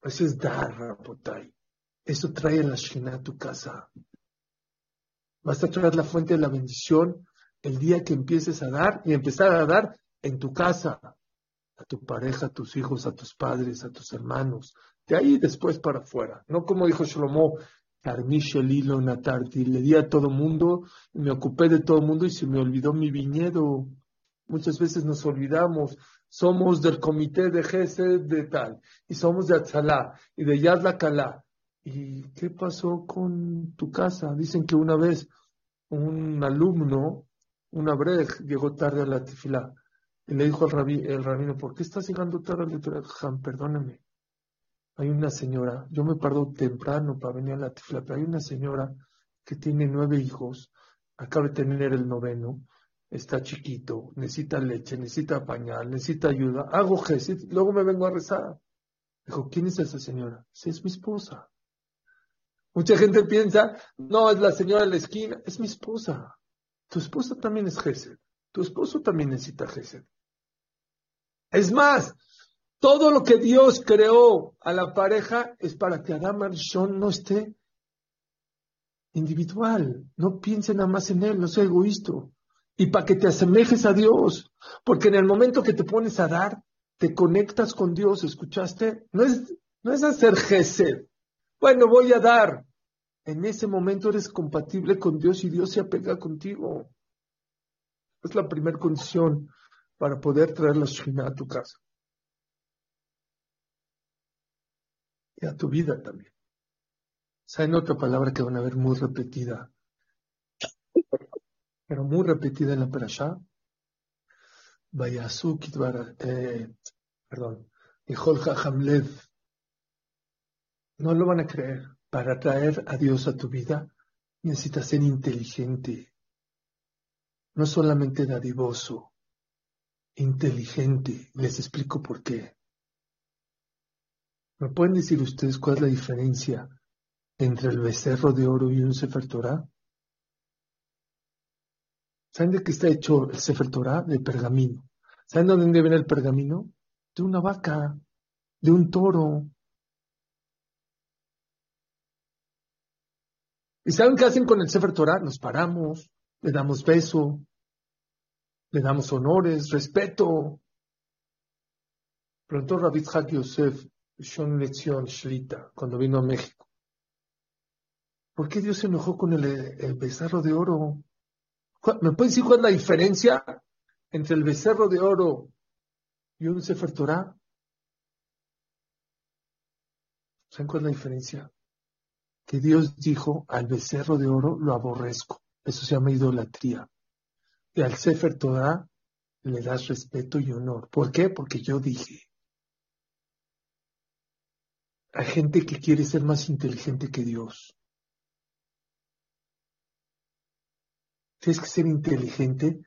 Eso es dar, Rapotay. Eso trae la Shina a tu casa. Vas a traer la fuente de la bendición el día que empieces a dar y empezar a dar en tu casa, a tu pareja, a tus hijos, a tus padres, a tus hermanos, de ahí después para afuera. No como dijo Shlomo, le di a todo mundo, me ocupé de todo mundo y se me olvidó mi viñedo. Muchas veces nos olvidamos, somos del comité de Gesed de tal, y somos de Atzalá, y de Yad Lakalá. ¿Y qué pasó con tu casa? Dicen que una vez un alumno, un abrej, llegó tarde a la tefilá, y le dijo al rabino, ¿por qué estás llegando tarde a la tefilá? Perdóname, hay una señora, yo me pardo temprano para venir a la tifla, pero hay una señora que tiene nueve hijos, acaba de tener el noveno, está chiquito, necesita leche, necesita pañal, necesita ayuda, hago gesit, luego me vengo a rezar. Dijo, ¿quién es esa señora? Sí, es mi esposa. Mucha gente piensa, no, es la señora de la esquina, es mi esposa. Tu esposa también es Gesed. Tu esposo también necesita Gesed. Es más, todo lo que Dios creó a la pareja es para que Adam Arishon no esté individual, no piense nada más en él, no sea egoísta. Y para que te asemejes a Dios, porque en el momento que te pones a dar, te conectas con Dios, ¿escuchaste? No es, no es hacer gesed. Bueno, voy a dar. En ese momento eres compatible con Dios y Dios se apega contigo. Es la primera condición para poder traer la Shina a tu casa. Y a tu vida también. ¿Saben otra palabra que van a ver muy repetida? Pero muy repetida en la parasha. Vayasu eh, perdón, Hamlev. No lo van a creer. Para traer a Dios a tu vida necesitas ser inteligente. No solamente dadivoso, inteligente. Les explico por qué. ¿Me pueden decir ustedes cuál es la diferencia entre el becerro de oro y un Sefer Torah? ¿Saben de qué está hecho el Sefer Torah? De pergamino. ¿Saben de dónde viene el pergamino? De una vaca, de un toro. ¿Y saben qué hacen con el Sefer Torah? Nos paramos, le damos beso, le damos honores, respeto. Pronto Rabbi Hak Yosef Shon Lección Shlita, cuando vino a México. ¿Por qué Dios se enojó con el, becerro de oro? ¿Me puede decir cuál es la diferencia entre el becerro de oro y un Sefer Torah? ¿Saben cuál es la diferencia? Que Dios dijo al becerro de oro lo aborrezco. Eso se llama idolatría. Y al Sefer Torah le das respeto y honor. ¿Por qué? Porque yo dije. Hay gente que quiere ser más inteligente que Dios. Tienes que ser inteligente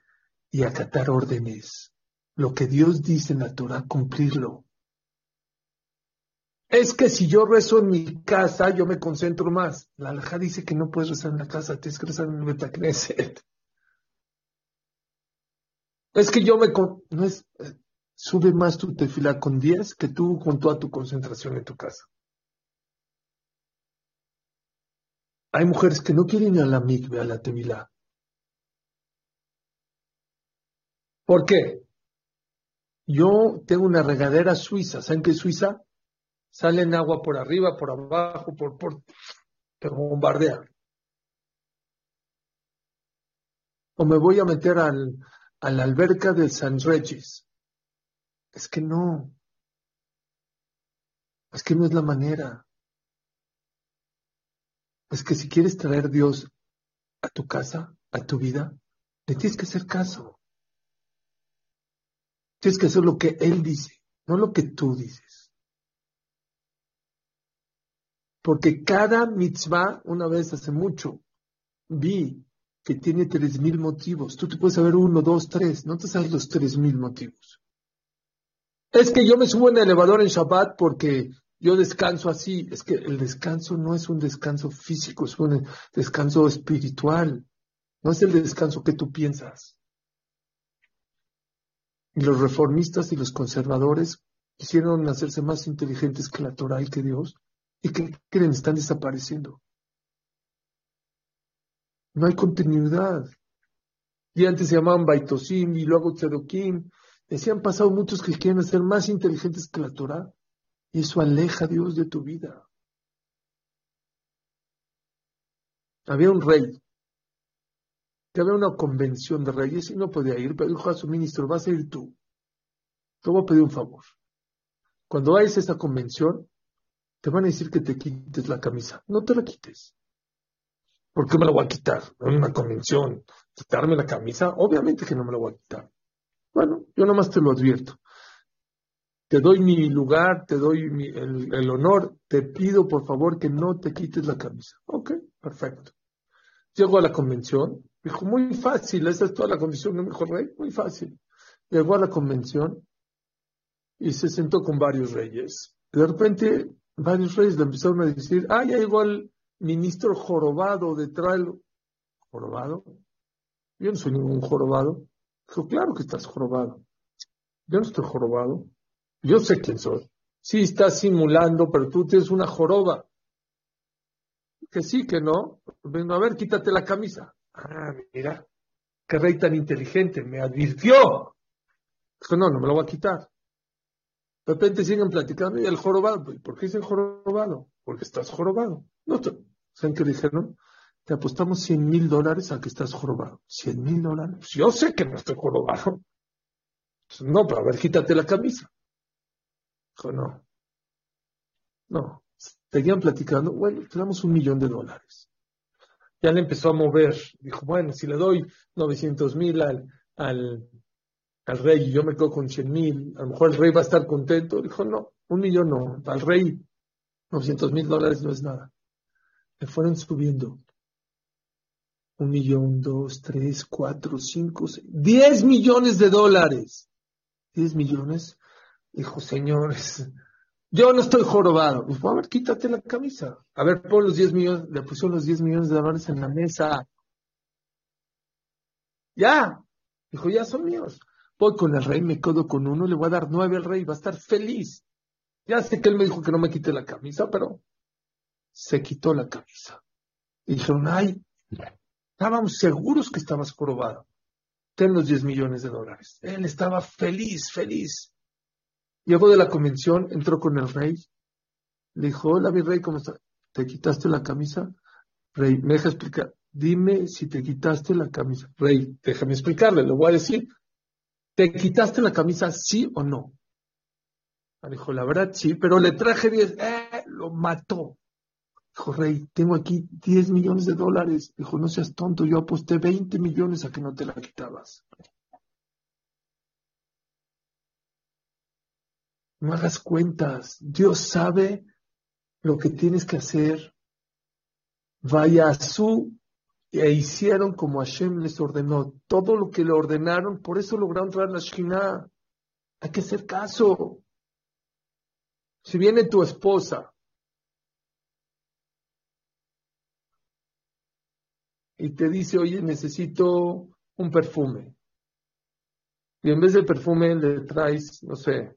y acatar órdenes. Lo que Dios dice en la Torah, cumplirlo. Es que si yo rezo en mi casa, yo me concentro más. La alhaja dice que no puedes rezar en la casa, tienes que rezar en el Betacneset. Es que yo me... Es, eh, sube más tu tefila con 10 que tú con toda tu concentración en tu casa. Hay mujeres que no quieren ir a la mikve, a la tefila. ¿Por qué? Yo tengo una regadera suiza. ¿Saben qué es Suiza? Salen agua por arriba, por abajo, por, por, te bombardea. O me voy a meter al, a la alberca de San Regis. Es que no. Es que no es la manera. Es que si quieres traer Dios a tu casa, a tu vida, le tienes que hacer caso. Tienes que hacer lo que Él dice, no lo que tú dices. Porque cada mitzvah, una vez hace mucho, vi que tiene tres mil motivos. Tú te puedes saber uno, dos, tres, no te sabes los tres mil motivos. Es que yo me subo en el elevador en Shabbat porque yo descanso así. Es que el descanso no es un descanso físico, es un descanso espiritual. No es el descanso que tú piensas. Y los reformistas y los conservadores quisieron hacerse más inteligentes que la Torah y que Dios. ¿Y que creen? Están desapareciendo. No hay continuidad. Y antes se llamaban Baitosim y luego Tzedokim. Y han pasado muchos que quieren ser más inteligentes que la Torah. Eso aleja a Dios de tu vida. Había un rey que había una convención de reyes y no podía ir, pero dijo a su ministro, vas a ir tú. Te voy a pedir un favor. Cuando vayas a esa convención, te van a decir que te quites la camisa. No te la quites. ¿Por qué me la voy a quitar? En una convención, quitarme la camisa, obviamente que no me la voy a quitar. Bueno, yo nomás te lo advierto. Te doy mi lugar, te doy el, honor, te pido por favor que no te quites la camisa. Ok, perfecto. Llegó a la convención, dijo, muy fácil, esa es toda la condición de mejor rey, muy fácil. Llegó a la convención y se sentó con varios reyes. De repente, varios reyes le empezaron a decir, ah, ya llegó el, ministro jorobado de traerlo. ¿Jorobado? Yo no soy ningún jorobado. Dijo, claro que estás jorobado. Yo no estoy jorobado. Yo sé quién soy. Sí, estás simulando, pero tú tienes una joroba. Que sí, que no. Vengo a ver, quítate la camisa. Ah, mira, qué rey tan inteligente, me advirtió. Dijo, no, no me lo voy a quitar. De repente siguen platicando y el jorobado, ¿por qué dicen jorobado? Porque estás jorobado. No, ¿Saben qué dijeron? Te apostamos 100 mil dólares a que estás jorobado. ¿100 mil dólares? Pues yo sé que no estoy jorobado. Pues no, pero a ver, quítate la camisa. Dijo, no. No. Seguían platicando. Bueno, te damos un millón de dólares. Ya le empezó a mover. Dijo, bueno, si le doy 900 mil al, al, al rey y yo me quedo con 100 mil, a lo mejor el rey va a estar contento. Dijo, no, un millón no. Al rey 900 mil dólares no es nada le fueron subiendo. Un millón, dos, tres, cuatro, cinco, seis, diez millones de dólares. Diez millones. Dijo, señores, yo no estoy jorobado. Pues, a ver, quítate la camisa. A ver, pon los diez millones, le pusieron los diez millones de dólares en la mesa. Ya. Dijo, ya son míos. Voy con el rey, me quedo con uno, le voy a dar nueve al rey, va a estar feliz. Ya sé que él me dijo que no me quite la camisa, pero se quitó la camisa. Y dijeron, ay, estábamos seguros que estabas probado. Ten los 10 millones de dólares. Él estaba feliz, feliz. Llegó de la convención, entró con el rey. Le dijo, hola mi rey, ¿cómo estás? ¿Te quitaste la camisa? Rey, me deja explicar. Dime si te quitaste la camisa. Rey, déjame explicarle, lo voy a decir. ¿Te quitaste la camisa, sí o no? dijo, la verdad sí, pero le traje 10. Eh, lo mató. Dijo, rey, tengo aquí 10 millones de dólares. Dijo, no seas tonto, yo aposté 20 millones a que no te la quitabas. No hagas cuentas. Dios sabe lo que tienes que hacer. Vaya a su e hicieron como Hashem les ordenó. Todo lo que le ordenaron, por eso lograron traer la Shina. Hay que hacer caso. Si viene tu esposa y te dice, oye, necesito un perfume. Y en vez de perfume le traes, no sé,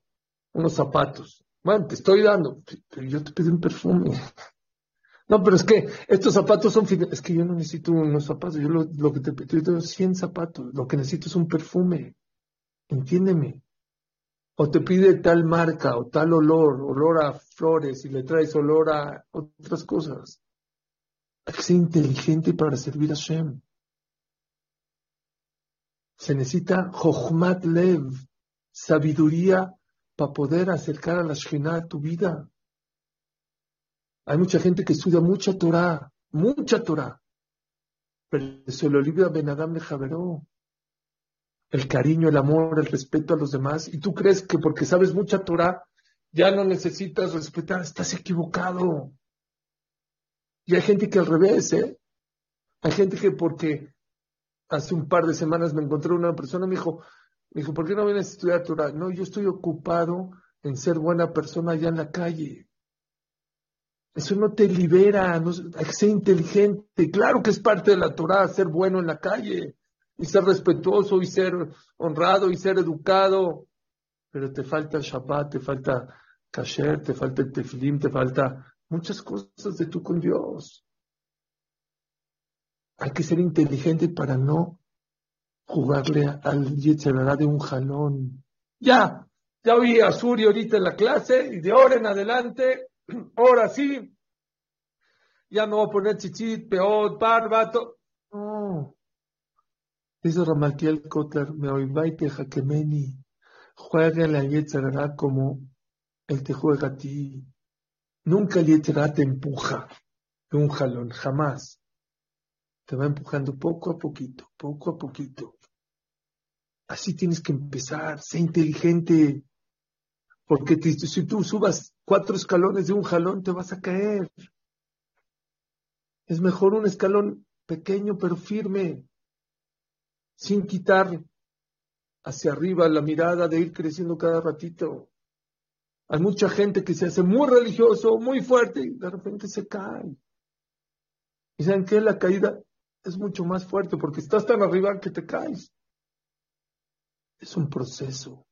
unos zapatos. Bueno, te estoy dando, pero yo te pido un perfume. No, pero es que estos zapatos son Es que yo no necesito unos zapatos, yo lo, que te pido es 100 zapatos. Lo que necesito es un perfume. Entiéndeme. O te pide tal marca o tal olor, olor a flores y le traes olor a otras cosas. Hay que ser inteligente para servir a Shem. Se necesita Jochmat Lev, sabiduría para poder acercar a la Shekhinah a tu vida. Hay mucha gente que estudia mucha Torah, mucha Torah, pero se lo olvida Ben Adam Javeró. El cariño, el amor, el respeto a los demás. Y tú crees que porque sabes mucha Torah, ya no necesitas respetar. Estás equivocado. Y hay gente que al revés, ¿eh? Hay gente que porque hace un par de semanas me encontré una persona, me dijo, me dijo, ¿por qué no vienes a estudiar Torah? No, yo estoy ocupado en ser buena persona allá en la calle. Eso no te libera, no, hay que ser inteligente. Claro que es parte de la Torah ser bueno en la calle, y ser respetuoso, y ser honrado, y ser educado. Pero te falta Shabbat, te falta Kasher, te falta el Tefilim, te falta muchas cosas de tú con Dios. Hay que ser inteligente para no jugarle al Yetzerará de un jalón. Ya, ya oí a Suri ahorita en la clase y de ahora en adelante, ahora sí, ya no voy a poner chichit, peor, barbato. No. Dice Ramakiel Kotler, me oivaite jaquemeni, juega la Yetzerará como él te juega a ti. Nunca el te empuja de un jalón, jamás. Te va empujando poco a poquito, poco a poquito. Así tienes que empezar, sé inteligente. Porque si tú subas cuatro escalones de un jalón, te vas a caer. Es mejor un escalón pequeño pero firme, sin quitar hacia arriba la mirada de ir creciendo cada ratito. Hay mucha gente que se hace muy religioso, muy fuerte y de repente se cae. Y saben que la caída es mucho más fuerte porque estás tan arriba que te caes. Es un proceso.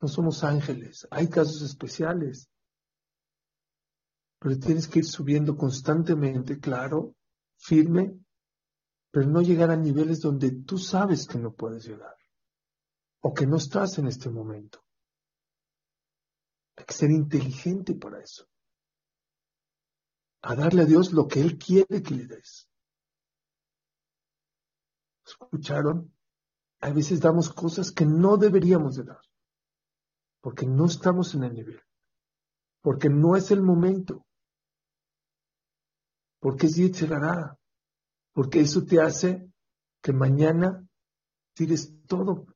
No somos ángeles. Hay casos especiales. Pero tienes que ir subiendo constantemente, claro, firme, pero no llegar a niveles donde tú sabes que no puedes llegar o que no estás en este momento. Hay que ser inteligente para eso. A darle a Dios lo que Él quiere que le des. ¿Escucharon? A veces damos cosas que no deberíamos de dar. Porque no estamos en el nivel. Porque no es el momento. Porque es Yitzhara. Porque eso te hace que mañana tires todo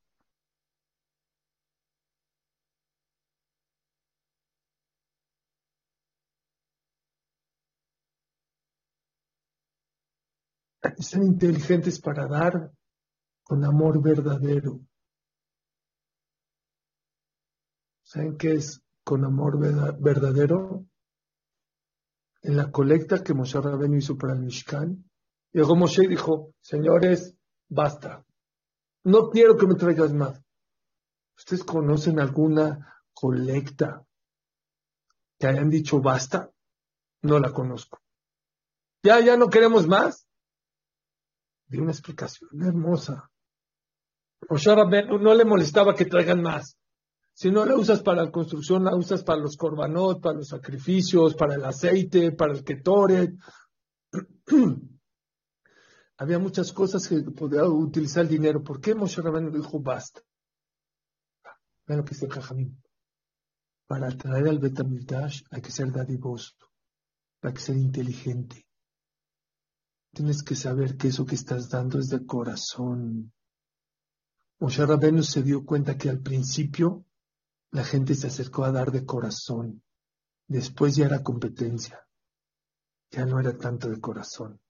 Ser inteligentes para dar con amor verdadero. ¿Saben qué es con amor verdadero? En la colecta que Moshe Rabbeinu hizo para el Mishkan, llegó Moshe y dijo, señores, basta. No quiero que me traigas más. ¿Ustedes conocen alguna colecta que hayan dicho basta? No la conozco. Ya, ya no queremos más de una explicación hermosa. Moshe no le molestaba que traigan más. Si no la usas para la construcción, la usas para los corbanot, para los sacrificios, para el aceite, para el ketoret. Había muchas cosas que podía utilizar el dinero. ¿Por qué Moshe Rabbeinu dijo basta? Vean lo que dice el Para traer al Betamildash hay que ser dadivoso, hay que ser inteligente. Tienes que saber que eso que estás dando es de corazón. Moshe Rabbeinu se dio cuenta que al principio la gente se acercó a dar de corazón. Después ya era competencia. Ya no era tanto de corazón.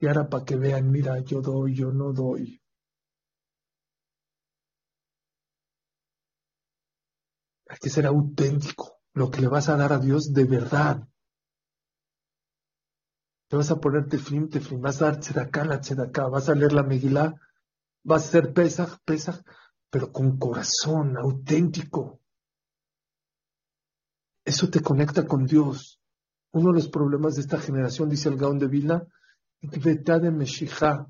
Y ahora para que vean, mira, yo doy, yo no doy. Hay que ser auténtico. lo que le vas a dar a Dios de verdad. Te vas a poner teflim, teflim, vas a dar tzedaká, la vas a leer la Megilá, vas a hacer pesaj, pesaj, pero con corazón auténtico. Eso te conecta con Dios. Uno de los problemas de esta generación, dice el Gaón de Vila, de Meshijá.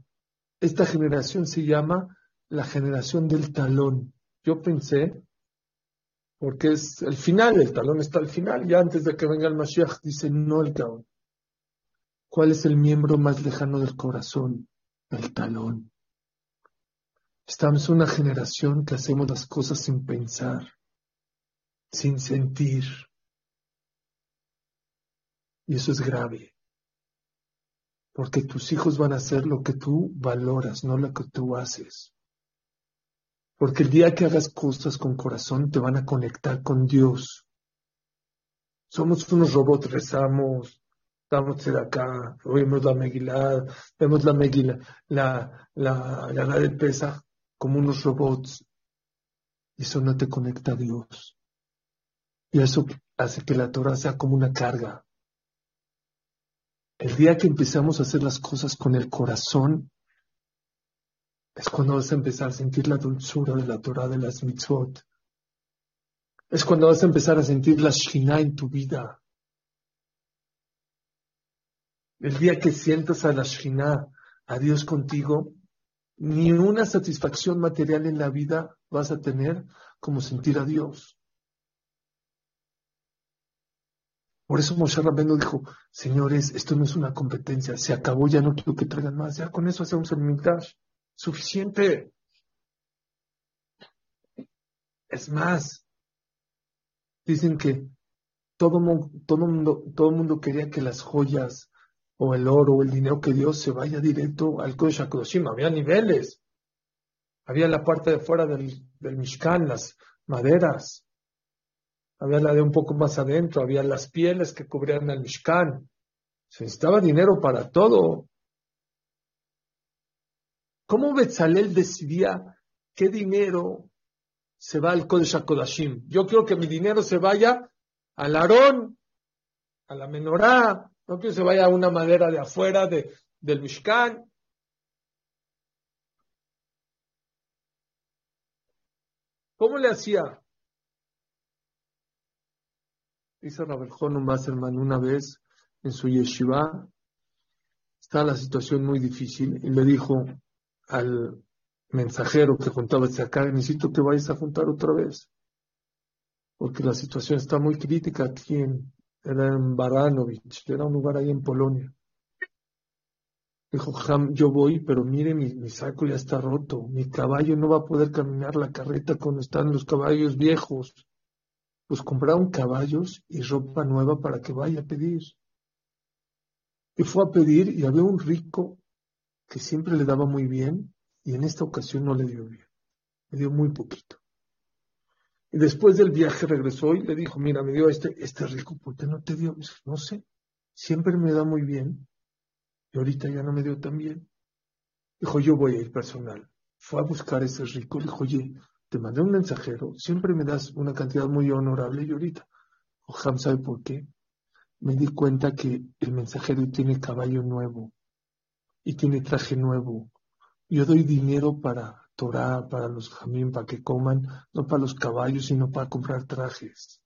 Esta generación se llama la generación del talón. Yo pensé, porque es el final, el talón está al final, ya antes de que venga el Mashiach, dice no el Gaón. ¿Cuál es el miembro más lejano del corazón? El talón. Estamos en una generación que hacemos las cosas sin pensar, sin sentir. Y eso es grave. Porque tus hijos van a hacer lo que tú valoras, no lo que tú haces. Porque el día que hagas cosas con corazón te van a conectar con Dios. Somos unos robots, rezamos, de acá, oímos la Megilá, vemos la Megilá, la, la, la, la del Pesach, como unos robots. Y eso no te conecta a Dios. Y eso hace que la Torah sea como una carga. El día que empezamos a hacer las cosas con el corazón, es cuando vas a empezar a sentir la dulzura de la Torah de las mitzvot. Es cuando vas a empezar a sentir la Shina en tu vida. El día que sientas a la Shina, a Dios contigo, ni una satisfacción material en la vida vas a tener como sentir a Dios. Por eso Moshe Rabbeinu dijo, señores, esto no es una competencia, se acabó, ya no quiero que traigan más, ya con eso hacemos el mintash. Suficiente. Es más, dicen que todo, todo, mundo, todo mundo quería que las joyas o el oro o el dinero que Dios se vaya directo al Kodesh HaKadoshim. Había niveles. Había la parte de fuera del, del Mishkan, las maderas. Había la de un poco más adentro. Había las pieles que cubrían el Mishkan. Se necesitaba dinero para todo. ¿Cómo Betzalel decidía qué dinero se va al Kodesh HaKodashim? Yo quiero que mi dinero se vaya al Aarón, a la menorá, no que se vaya a una madera de afuera de, del Mishkan. ¿Cómo le hacía? Dice Rabel Basserman una vez en su yeshiva, está la situación muy difícil, y le dijo al mensajero que juntaba acá, necesito que vayas a juntar otra vez, porque la situación está muy crítica aquí en, era en Baranovich, era un lugar ahí en Polonia. Dijo, yo voy, pero mire, mi, saco ya está roto, mi caballo no va a poder caminar la carreta cuando están los caballos viejos. Pues compraron caballos y ropa nueva para que vaya a pedir. Y fue a pedir y había un rico que siempre le daba muy bien y en esta ocasión no le dio bien, le dio muy poquito. Y después del viaje regresó y le dijo, mira, me dio este, este rico, ¿por qué no te dio? No sé, siempre me da muy bien y ahorita ya no me dio tan bien. Dijo, yo voy a ir personal. Fue a buscar ese rico, dijo, oye, te mandé un mensajero, siempre me das una cantidad muy honorable y ahorita. Ojam sabe por qué. Me di cuenta que el mensajero tiene caballo nuevo y tiene traje nuevo. Yo doy dinero para Torah, para los jamín, para que coman, no para los caballos, sino para comprar trajes.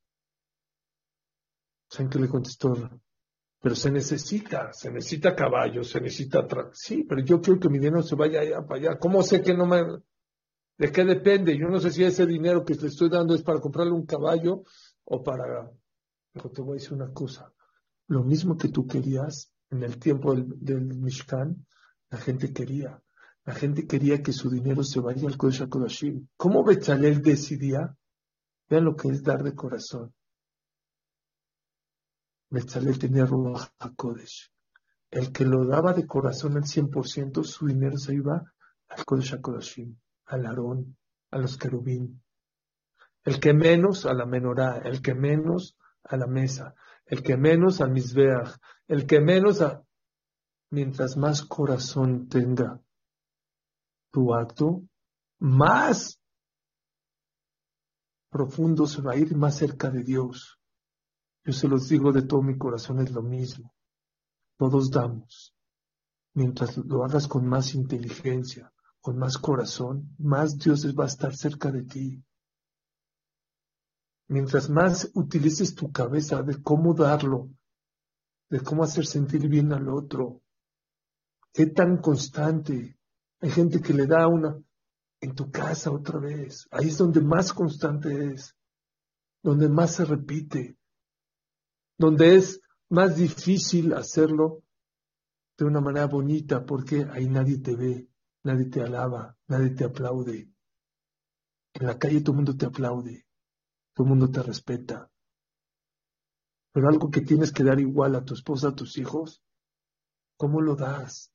¿Saben qué le contestó? Pero se necesita, se necesita caballos, se necesita trajes. Sí, pero yo quiero que mi dinero se vaya allá para allá. ¿Cómo sé que no me... ¿De qué depende? Yo no sé si ese dinero que le estoy dando es para comprarle un caballo o para... Pero te voy a decir una cosa. Lo mismo que tú querías en el tiempo del, del Mishkan, la gente quería. La gente quería que su dinero se vaya al Kodesh HaKodashim. ¿Cómo Bechalel decidía? Vean lo que es dar de corazón. Bechalel tenía Ruach HaKodesh. El que lo daba de corazón al 100%, su dinero se iba al Kodesh HaKodashim, al Aarón, a los querubín. El que menos a la menorá, el que menos a la mesa, el que menos al misbeach, el que menos a... Mientras más corazón tenga tu acto, más profundo se va a ir más cerca de Dios. Yo se los digo de todo mi corazón, es lo mismo. Todos damos. Mientras lo hagas con más inteligencia, con más corazón, más Dios va a estar cerca de ti. Mientras más utilices tu cabeza de cómo darlo, de cómo hacer sentir bien al otro, qué tan constante. Hay gente que le da una en tu casa otra vez. Ahí es donde más constante es, donde más se repite, donde es más difícil hacerlo de una manera bonita porque ahí nadie te ve, nadie te alaba, nadie te aplaude. En la calle todo el mundo te aplaude, todo el mundo te respeta. Pero algo que tienes que dar igual a tu esposa, a tus hijos, ¿cómo lo das?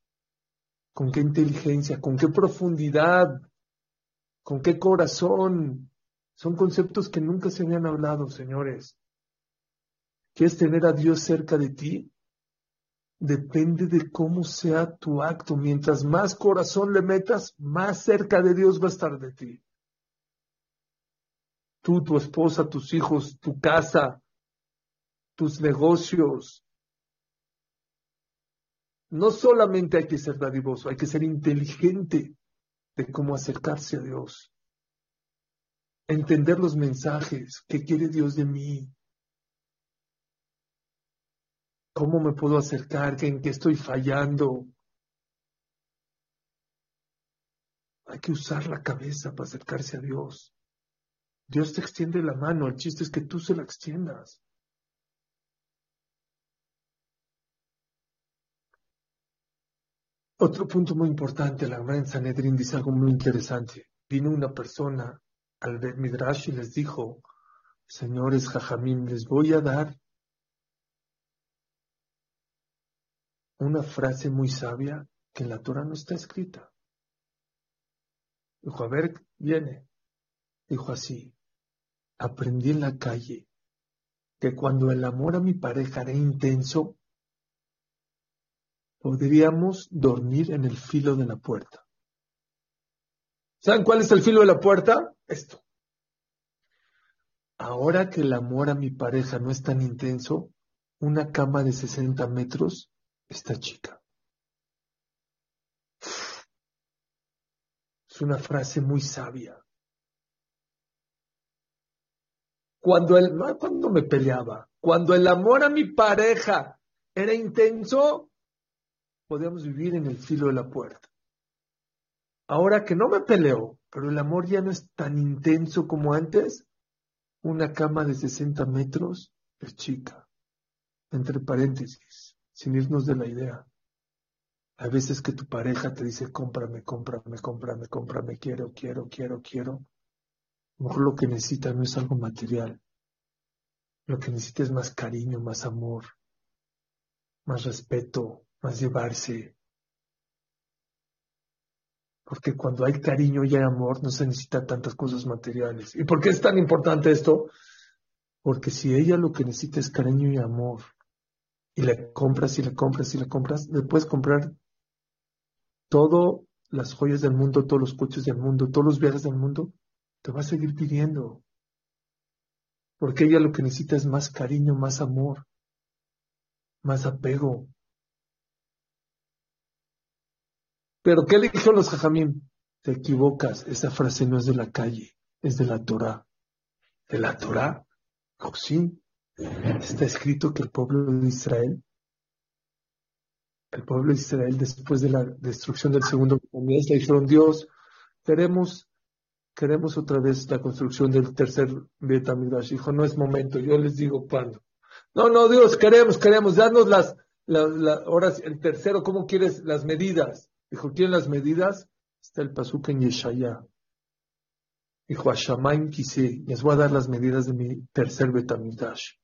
¿Con qué inteligencia? ¿Con qué profundidad? ¿Con qué corazón? Son conceptos que nunca se habían hablado, señores. ¿Quieres tener a Dios cerca de ti? Depende de cómo sea tu acto. Mientras más corazón le metas, más cerca de Dios va a estar de ti. Tú, tu esposa, tus hijos, tu casa, tus negocios. No solamente hay que ser dadivoso, hay que ser inteligente de cómo acercarse a Dios. Entender los mensajes, qué quiere Dios de mí, ¿Cómo me puedo acercar? ¿En qué estoy fallando? Hay que usar la cabeza para acercarse a Dios. Dios te extiende la mano, el chiste es que tú se la extiendas. Otro punto muy importante, la gran Sanedrín dice algo muy interesante. Vino una persona al Midrash y les dijo, señores Jajamín, les voy a dar una frase muy sabia que en la Torah no está escrita. Dijo, a ver, viene. Dijo así, aprendí en la calle que cuando el amor a mi pareja era intenso, podríamos dormir en el filo de la puerta. ¿Saben cuál es el filo de la puerta? Esto. Ahora que el amor a mi pareja no es tan intenso, una cama de 60 metros esta chica. Es una frase muy sabia. Cuando el, cuando me peleaba, cuando el amor a mi pareja era intenso, podíamos vivir en el filo de la puerta. Ahora que no me peleo, pero el amor ya no es tan intenso como antes, una cama de 60 metros es chica. Entre paréntesis sin irnos de la idea. Hay veces que tu pareja te dice, cómprame, cómprame, cómprame, cómprame, quiero, quiero, quiero, quiero. A lo mejor lo que necesita no es algo material. Lo que necesita es más cariño, más amor, más respeto, más llevarse. Porque cuando hay cariño y hay amor no se necesita tantas cosas materiales. ¿Y por qué es tan importante esto? Porque si ella lo que necesita es cariño y amor, y le compras y le compras y le compras, le puedes comprar todas las joyas del mundo, todos los coches del mundo, todos los viajes del mundo, te va a seguir pidiendo. Porque ella lo que necesita es más cariño, más amor, más apego. Pero ¿qué le dijeron los jajamín? Te equivocas, esa frase no es de la calle, es de la Torah. ¿De la Torah? Oh, sí, está escrito que el pueblo de Israel, el pueblo de Israel después de la destrucción del segundo le dijeron, Dios, queremos, queremos otra vez la construcción del tercer Betamidash. Dijo, no es momento, yo les digo cuándo. No, no, Dios, queremos, queremos, darnos las, las, horas, el tercero, ¿cómo quieres las medidas? Dijo, ¿quieren las medidas? Está el Pasuk en Yeshaya. Dijo, a Shamaim quise, les voy a dar las medidas de mi tercer Betamidash.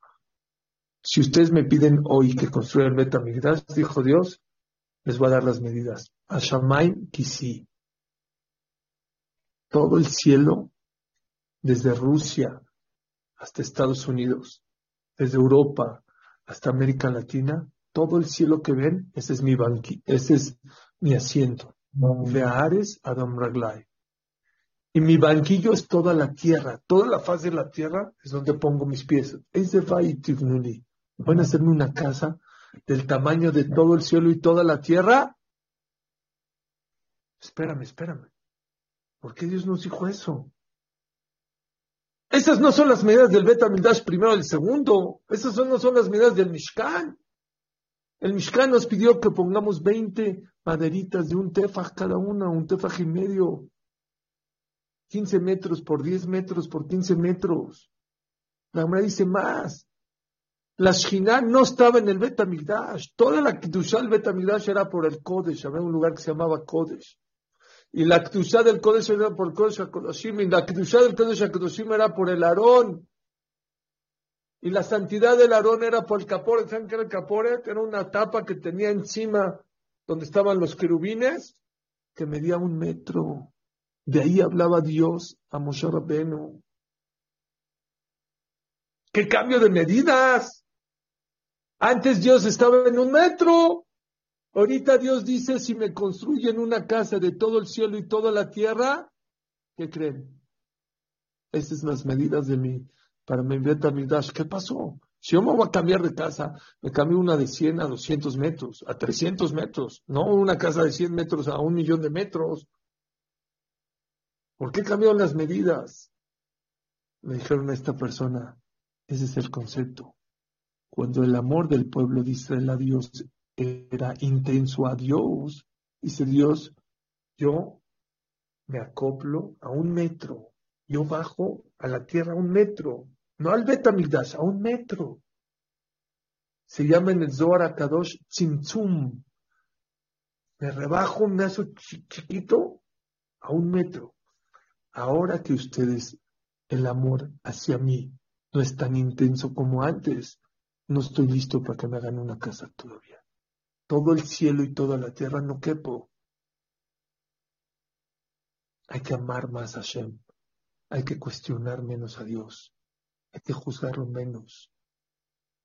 Si ustedes me piden hoy que construya el Betamigdash, dijo Dios, les voy a dar las medidas. A Shamay Kisi. Todo el cielo, desde Rusia hasta Estados Unidos, desde Europa hasta América Latina, todo el cielo que ven, ese es mi banqui, ese es mi asiento. Veares Adam Raglai. Y mi banquillo es toda la tierra, toda la faz de la tierra es donde pongo mis pies. Es de Van a hacerme una casa del tamaño de todo el cielo y toda la tierra. Espérame, espérame. ¿Por qué Dios nos dijo eso? Esas no son las medidas del Betamidash primero y el segundo. Esas no son las medidas del Mishkan. El Mishkan nos pidió que pongamos 20 maderitas de un tefaj cada una, un tefaj y medio. 15 metros por 10 metros por 15 metros. La Gemara dice más. La Shina no estaba en el Betamigdash. Toda la Kedushá del Betamigdash era por el Kodesh. Había un lugar que se llamaba Kodesh. Y la Kedushá del Kodesh era por el Kodesh HaKodoshim. Y la Kedushá del Kodesh HaKodoshim era por el Aarón. Y la santidad del Aarón era por el Caporet. ¿Saben qué era el Caporet? Era una tapa que tenía encima donde estaban los querubines que medía un metro. De ahí hablaba Dios a Moshe Rabbeinu. ¿Qué cambio de medidas? Antes Dios estaba en un metro. Ahorita Dios dice, si me construyen una casa de todo el cielo y toda la tierra, ¿qué creen? Esas son las medidas de mi, para mi dash. ¿Qué pasó? Si yo me voy a cambiar de casa, me cambio una de 100 a 200 metros, a 300 metros, no una casa de 100 metros a un millón de metros. ¿Por qué cambiaron las medidas? Me dijeron a esta persona, ese es el concepto. Cuando el amor del pueblo de Israel a Dios era intenso a Dios, dice Dios, yo me acoplo a un metro, yo bajo a la tierra un metro, no al Betamigdash, a un metro. Se llama en el Zohar Kadosh Tzimtzum. Me rebajo, me hago chiquito a un metro. Ahora que ustedes, el amor hacia mí no es tan intenso como antes, no estoy listo para que me hagan una casa todavía. Todo el cielo y toda la tierra no quepo. Hay que amar más a Hashem. Hay que cuestionar menos a Dios. Hay que juzgarlo menos.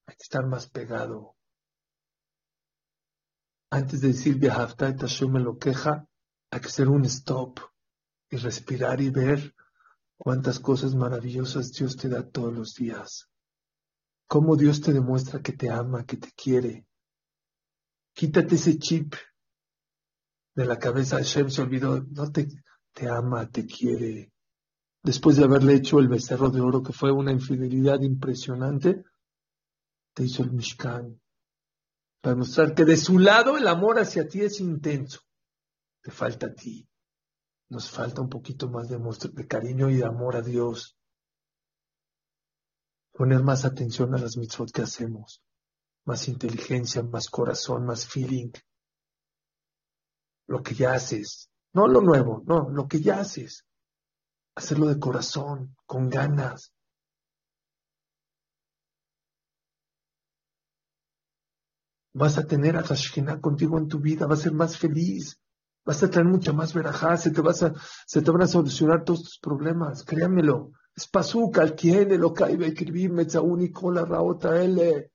Hay que estar más pegado. Antes de decir Behavta Hashem me lo queja, hay que hacer un stop y respirar y ver cuántas cosas maravillosas Dios te da todos los días. Cómo Dios te demuestra que te ama, que te quiere. Quítate ese chip de la cabeza. Hashem se olvidó, no te ama, te quiere. Después de haberle hecho el becerro de oro, que fue una infidelidad impresionante, te hizo el Mishkan. Para mostrar que de su lado el amor hacia ti es intenso. Te falta a ti. Nos falta un poquito más de, de cariño y de amor a Dios. Poner más atención a las mitzvot que hacemos. Más inteligencia, más corazón, más feeling. Lo que ya haces. No lo nuevo, no, lo que ya haces. Hacerlo de corazón, con ganas. Vas a tener a Tashkina contigo en tu vida, vas a ser más feliz. Vas a tener mucha más verajá, se te, vas a, se te van a solucionar todos tus problemas, créanmelo. Es pasuca, al quien lo caibe, escribir, único la raota, L.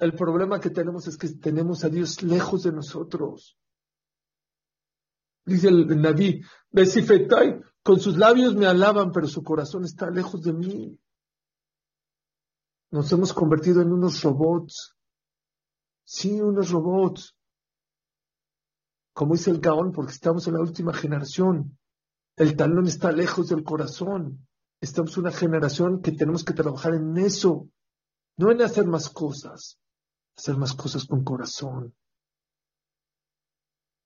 El problema que tenemos es que tenemos a Dios lejos de nosotros. Dice el Naví, Besifetai, con sus labios me alaban, pero su corazón está lejos de mí. Nos hemos convertido en unos robots. Sí, unos robots como dice el Gaón, porque estamos en la última generación. El talón está lejos del corazón. Estamos en una generación que tenemos que trabajar en eso, no en hacer más cosas, hacer más cosas con corazón,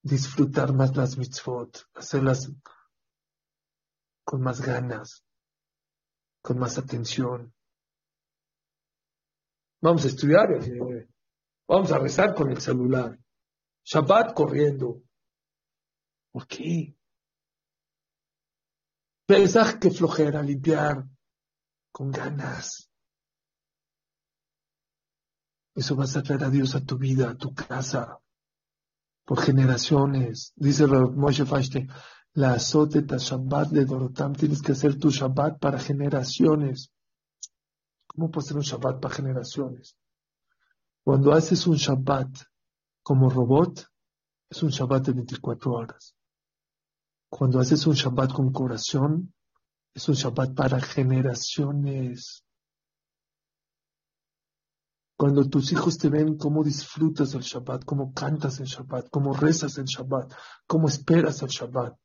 disfrutar más las mitzvot, hacerlas con más ganas, con más atención. Vamos a estudiar, eh, vamos a rezar con el celular. Shabbat corriendo. ¿Por qué? Pesaj que flojera, limpiar con ganas. Eso vas a traer a Dios a tu vida, a tu casa, por generaciones. Dice Moshe Feinstein, la azoteta Shabbat de Dorotam, tienes que hacer tu Shabbat para generaciones. ¿Cómo puede ser un Shabbat para generaciones? Cuando haces un Shabbat como robot, es un Shabbat de 24 horas. Cuando haces un Shabbat con corazón, es un Shabbat para generaciones. Cuando tus hijos te ven cómo disfrutas el Shabbat, cómo cantas en Shabbat, cómo rezas en Shabbat, cómo esperas el Shabbat,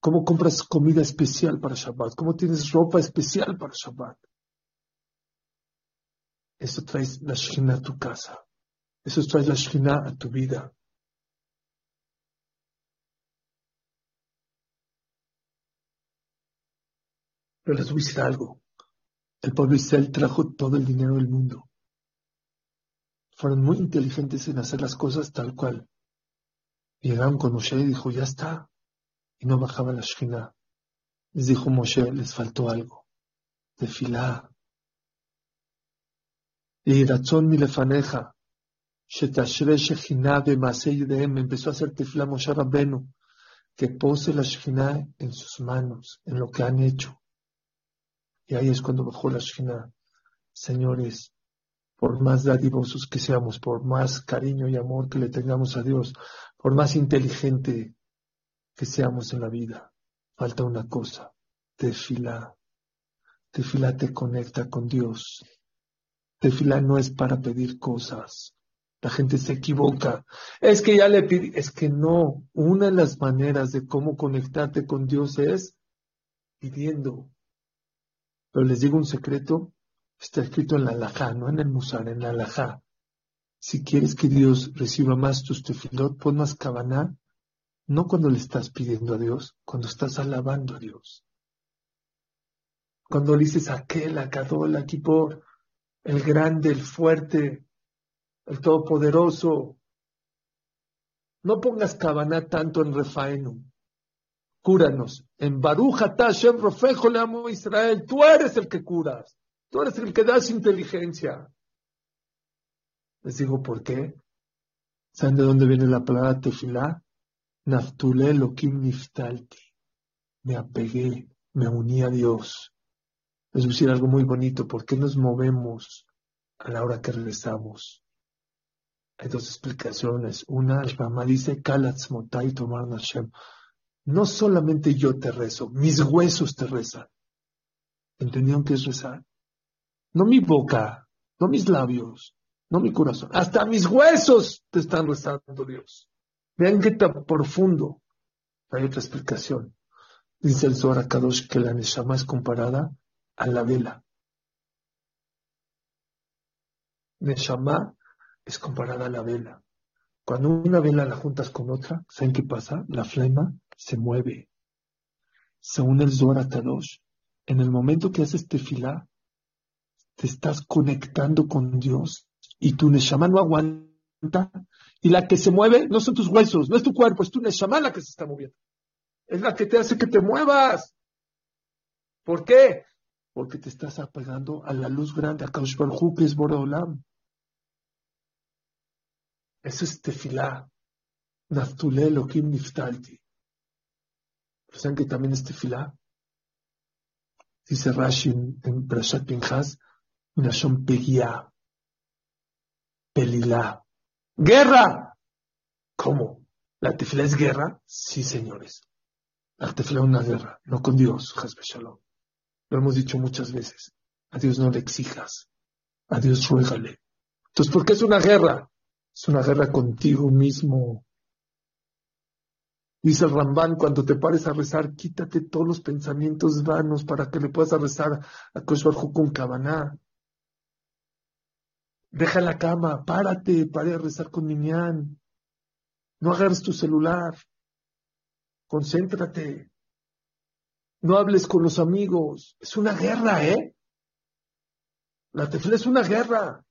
cómo compras comida especial para Shabbat, cómo tienes ropa especial para Shabbat. Eso trae la Shina a tu casa. Eso trae la Shina a tu vida. Pero les voy a decir algo. El pueblo Israel trajo todo el dinero del mundo. Fueron muy inteligentes en hacer las cosas tal cual. Llegaron con Moshe y dijo, ya está. Y no bajaba la Shekhinah. Les dijo Moshe, les faltó algo. Tefilá. Y Razón Milefaneja. Shetashre Shekhinah de Empezó a hacer tefilá Moshe Rabbenu. Que pose la Shekhinah en sus manos, en lo que han hecho. Y ahí es cuando bajó la Shina. Señores, por más dadivosos que seamos, por más cariño y amor que le tengamos a Dios, por más inteligente que seamos en la vida, falta una cosa, tefila. Tefila te conecta con Dios. Tefila no es para pedir cosas. La gente se equivoca. Es que ya le pide, es que no. Una de las maneras de cómo conectarte con Dios es pidiendo. Pero les digo un secreto, está escrito en la alajá, no en el musar, en la alajá. Si quieres que Dios reciba más tus tefilot, pon más cabana, no cuando le estás pidiendo a Dios, cuando estás alabando a Dios. Cuando le dices aquel, acadol, por el grande, el fuerte, el todopoderoso. No pongas cabana tanto en refaenu cúranos. En Baruch Hashem Rofejo le amo Israel. Tú eres el que curas. Tú eres el que das inteligencia. Les digo, ¿por qué? ¿Saben de dónde viene la palabra tefilá? Naftule Lokim Niftalti. Me apegué, me uní a Dios. Les voy decir algo muy bonito. ¿Por qué nos movemos a la hora que regresamos? Hay dos explicaciones. Una, el Rama dice, Kalatz Motai Tomar Hashem no solamente yo te rezo, mis huesos te rezan. ¿Entendieron qué es rezar? No mi boca, no mis labios, no mi corazón, hasta mis huesos te están rezando Dios. Vean qué tan profundo. Hay otra explicación. Dice el Zohar Kadosh que la Neshama es comparada a la vela. Neshama es comparada a la vela. Cuando una vela la juntas con otra, ¿saben qué pasa? La flema se mueve. Según el Zohar en el momento que haces tefilá, te estás conectando con Dios y tu Neshama no aguanta. Y la que se mueve no son tus huesos, no es tu cuerpo, es tu Neshama la que se está moviendo. Es la que te hace que te muevas. ¿Por qué? Porque te estás apegando a la luz grande, a Kaush que es Boreolam. Eso es tefilá. Naftule Elohim niftalti. ¿Saben que también es tefilá? Dice Rashi en Brashat Pinchas, Nashon Pegia, Pelilá. ¡Guerra! ¿Cómo? ¿La tefilá es guerra? Sí, señores. La tefilá es una guerra, no con Dios, Hasbe Shalom. Lo hemos dicho muchas veces. A Dios no le exijas. A Dios ruégale. Entonces, ¿por qué es una guerra? Es una guerra contigo mismo. Dice el Rambán, cuando te pares a rezar, quítate todos los pensamientos vanos para que le puedas rezar a Koshbarhu con Kabaná. Deja la cama, párate, pare a rezar con Minyan. No agarres tu celular. Concéntrate. No hables con los amigos. Es una guerra, ¿eh? La tefla es una guerra.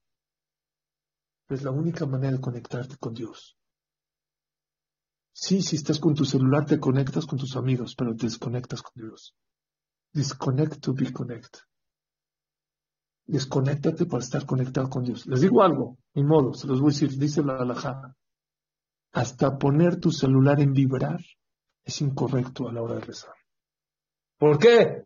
Es la única manera de conectarte con Dios. Sí, si estás con tu celular te conectas con tus amigos, pero te desconectas con Dios. Disconnect to be connect. Desconéctate para estar conectado con Dios. Les digo algo, mi modo, se los voy a decir, dice la alajá. Hasta poner tu celular en vibrar es incorrecto a la hora de rezar. ¿Por qué?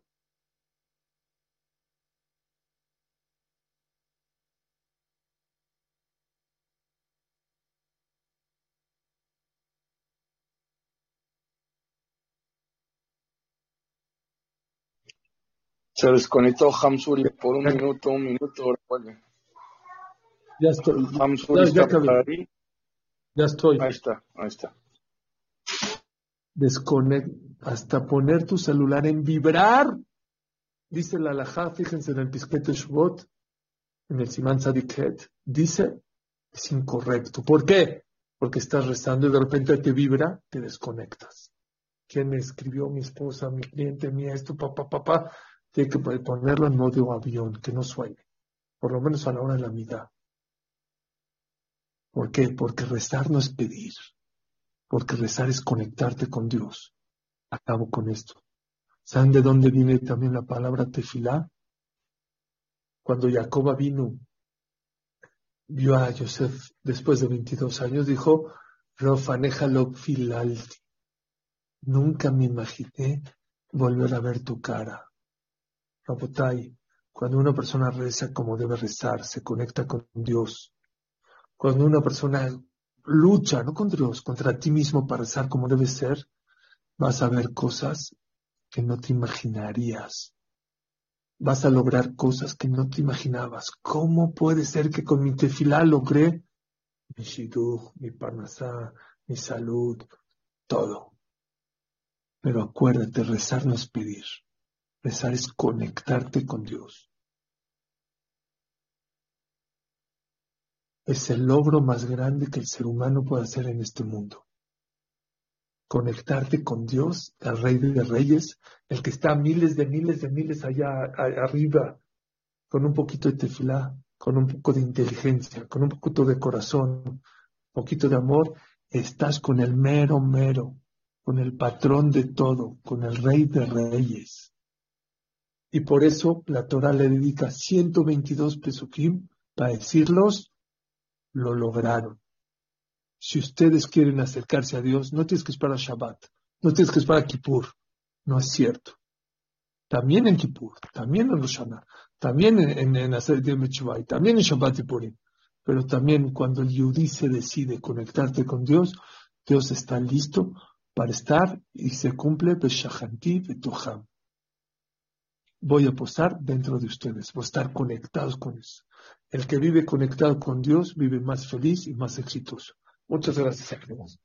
Se desconectó Hamsuri por un minuto, un minuto, vuelve. Ya estoy. Hamsuri Ya, ya está por ahí. Ya estoy. Ahí está, ahí está. Desconect, hasta poner tu celular en vibrar. Dice la alajá, fíjense en el Pisquete Shvot, en el Siman Tzadiket, dice, es incorrecto. ¿Por qué? Porque estás rezando y de repente te vibra, te desconectas. ¿Quién me escribió? Mi esposa, mi cliente, mi esto, papá, papá. Tiene que ponerlo en modo avión, que no suene. Por lo menos a la hora de la mitad. ¿Por qué? Porque rezar no es pedir. Porque rezar es conectarte con Dios. Acabo con esto. ¿Saben de dónde viene también la palabra tefilá? Cuando Jacoba vino, vio a Yosef después de 22 años, dijo, Rofanejalo filalti. Nunca me imaginé volver a ver tu cara. Rabotai, cuando una persona reza como debe rezar, se conecta con Dios. Cuando una persona lucha, no con Dios, contra ti mismo para rezar como debe ser, vas a ver cosas que no te imaginarías. Vas a lograr cosas que no te imaginabas. ¿Cómo puede ser que con mi tefilá logré mi shidduch, mi parnasá, mi salud, todo? Pero acuérdate, rezar no es pedir. Rezar es conectarte con Dios. Es el logro más grande que el ser humano puede hacer en este mundo. Conectarte con Dios, el Rey de Reyes, el que está miles de miles de miles allá arriba, con un poquito de tefilá, con un poco de inteligencia, con un poquito de corazón, un poquito de amor, estás con el mero mero, con el patrón de todo, con el Rey de Reyes. Y por eso la Torah le dedica 122 pesukim para decirlos, lo lograron. Si ustedes quieren acercarse a Dios, no tienes que esperar a Shabbat, no tienes que esperar a Kippur. No es cierto. También en Kippur, también en Rosh Hashanah, también en, en, y también en Shabbat y Purim. Pero también cuando el Yudí se decide conectarte con Dios, Dios está listo para estar y se cumple Beshahanti Betoham. Voy a posar dentro de ustedes, voy a estar conectados con eso. El que vive conectado con Dios vive más feliz y más exitoso. Muchas gracias, amigos.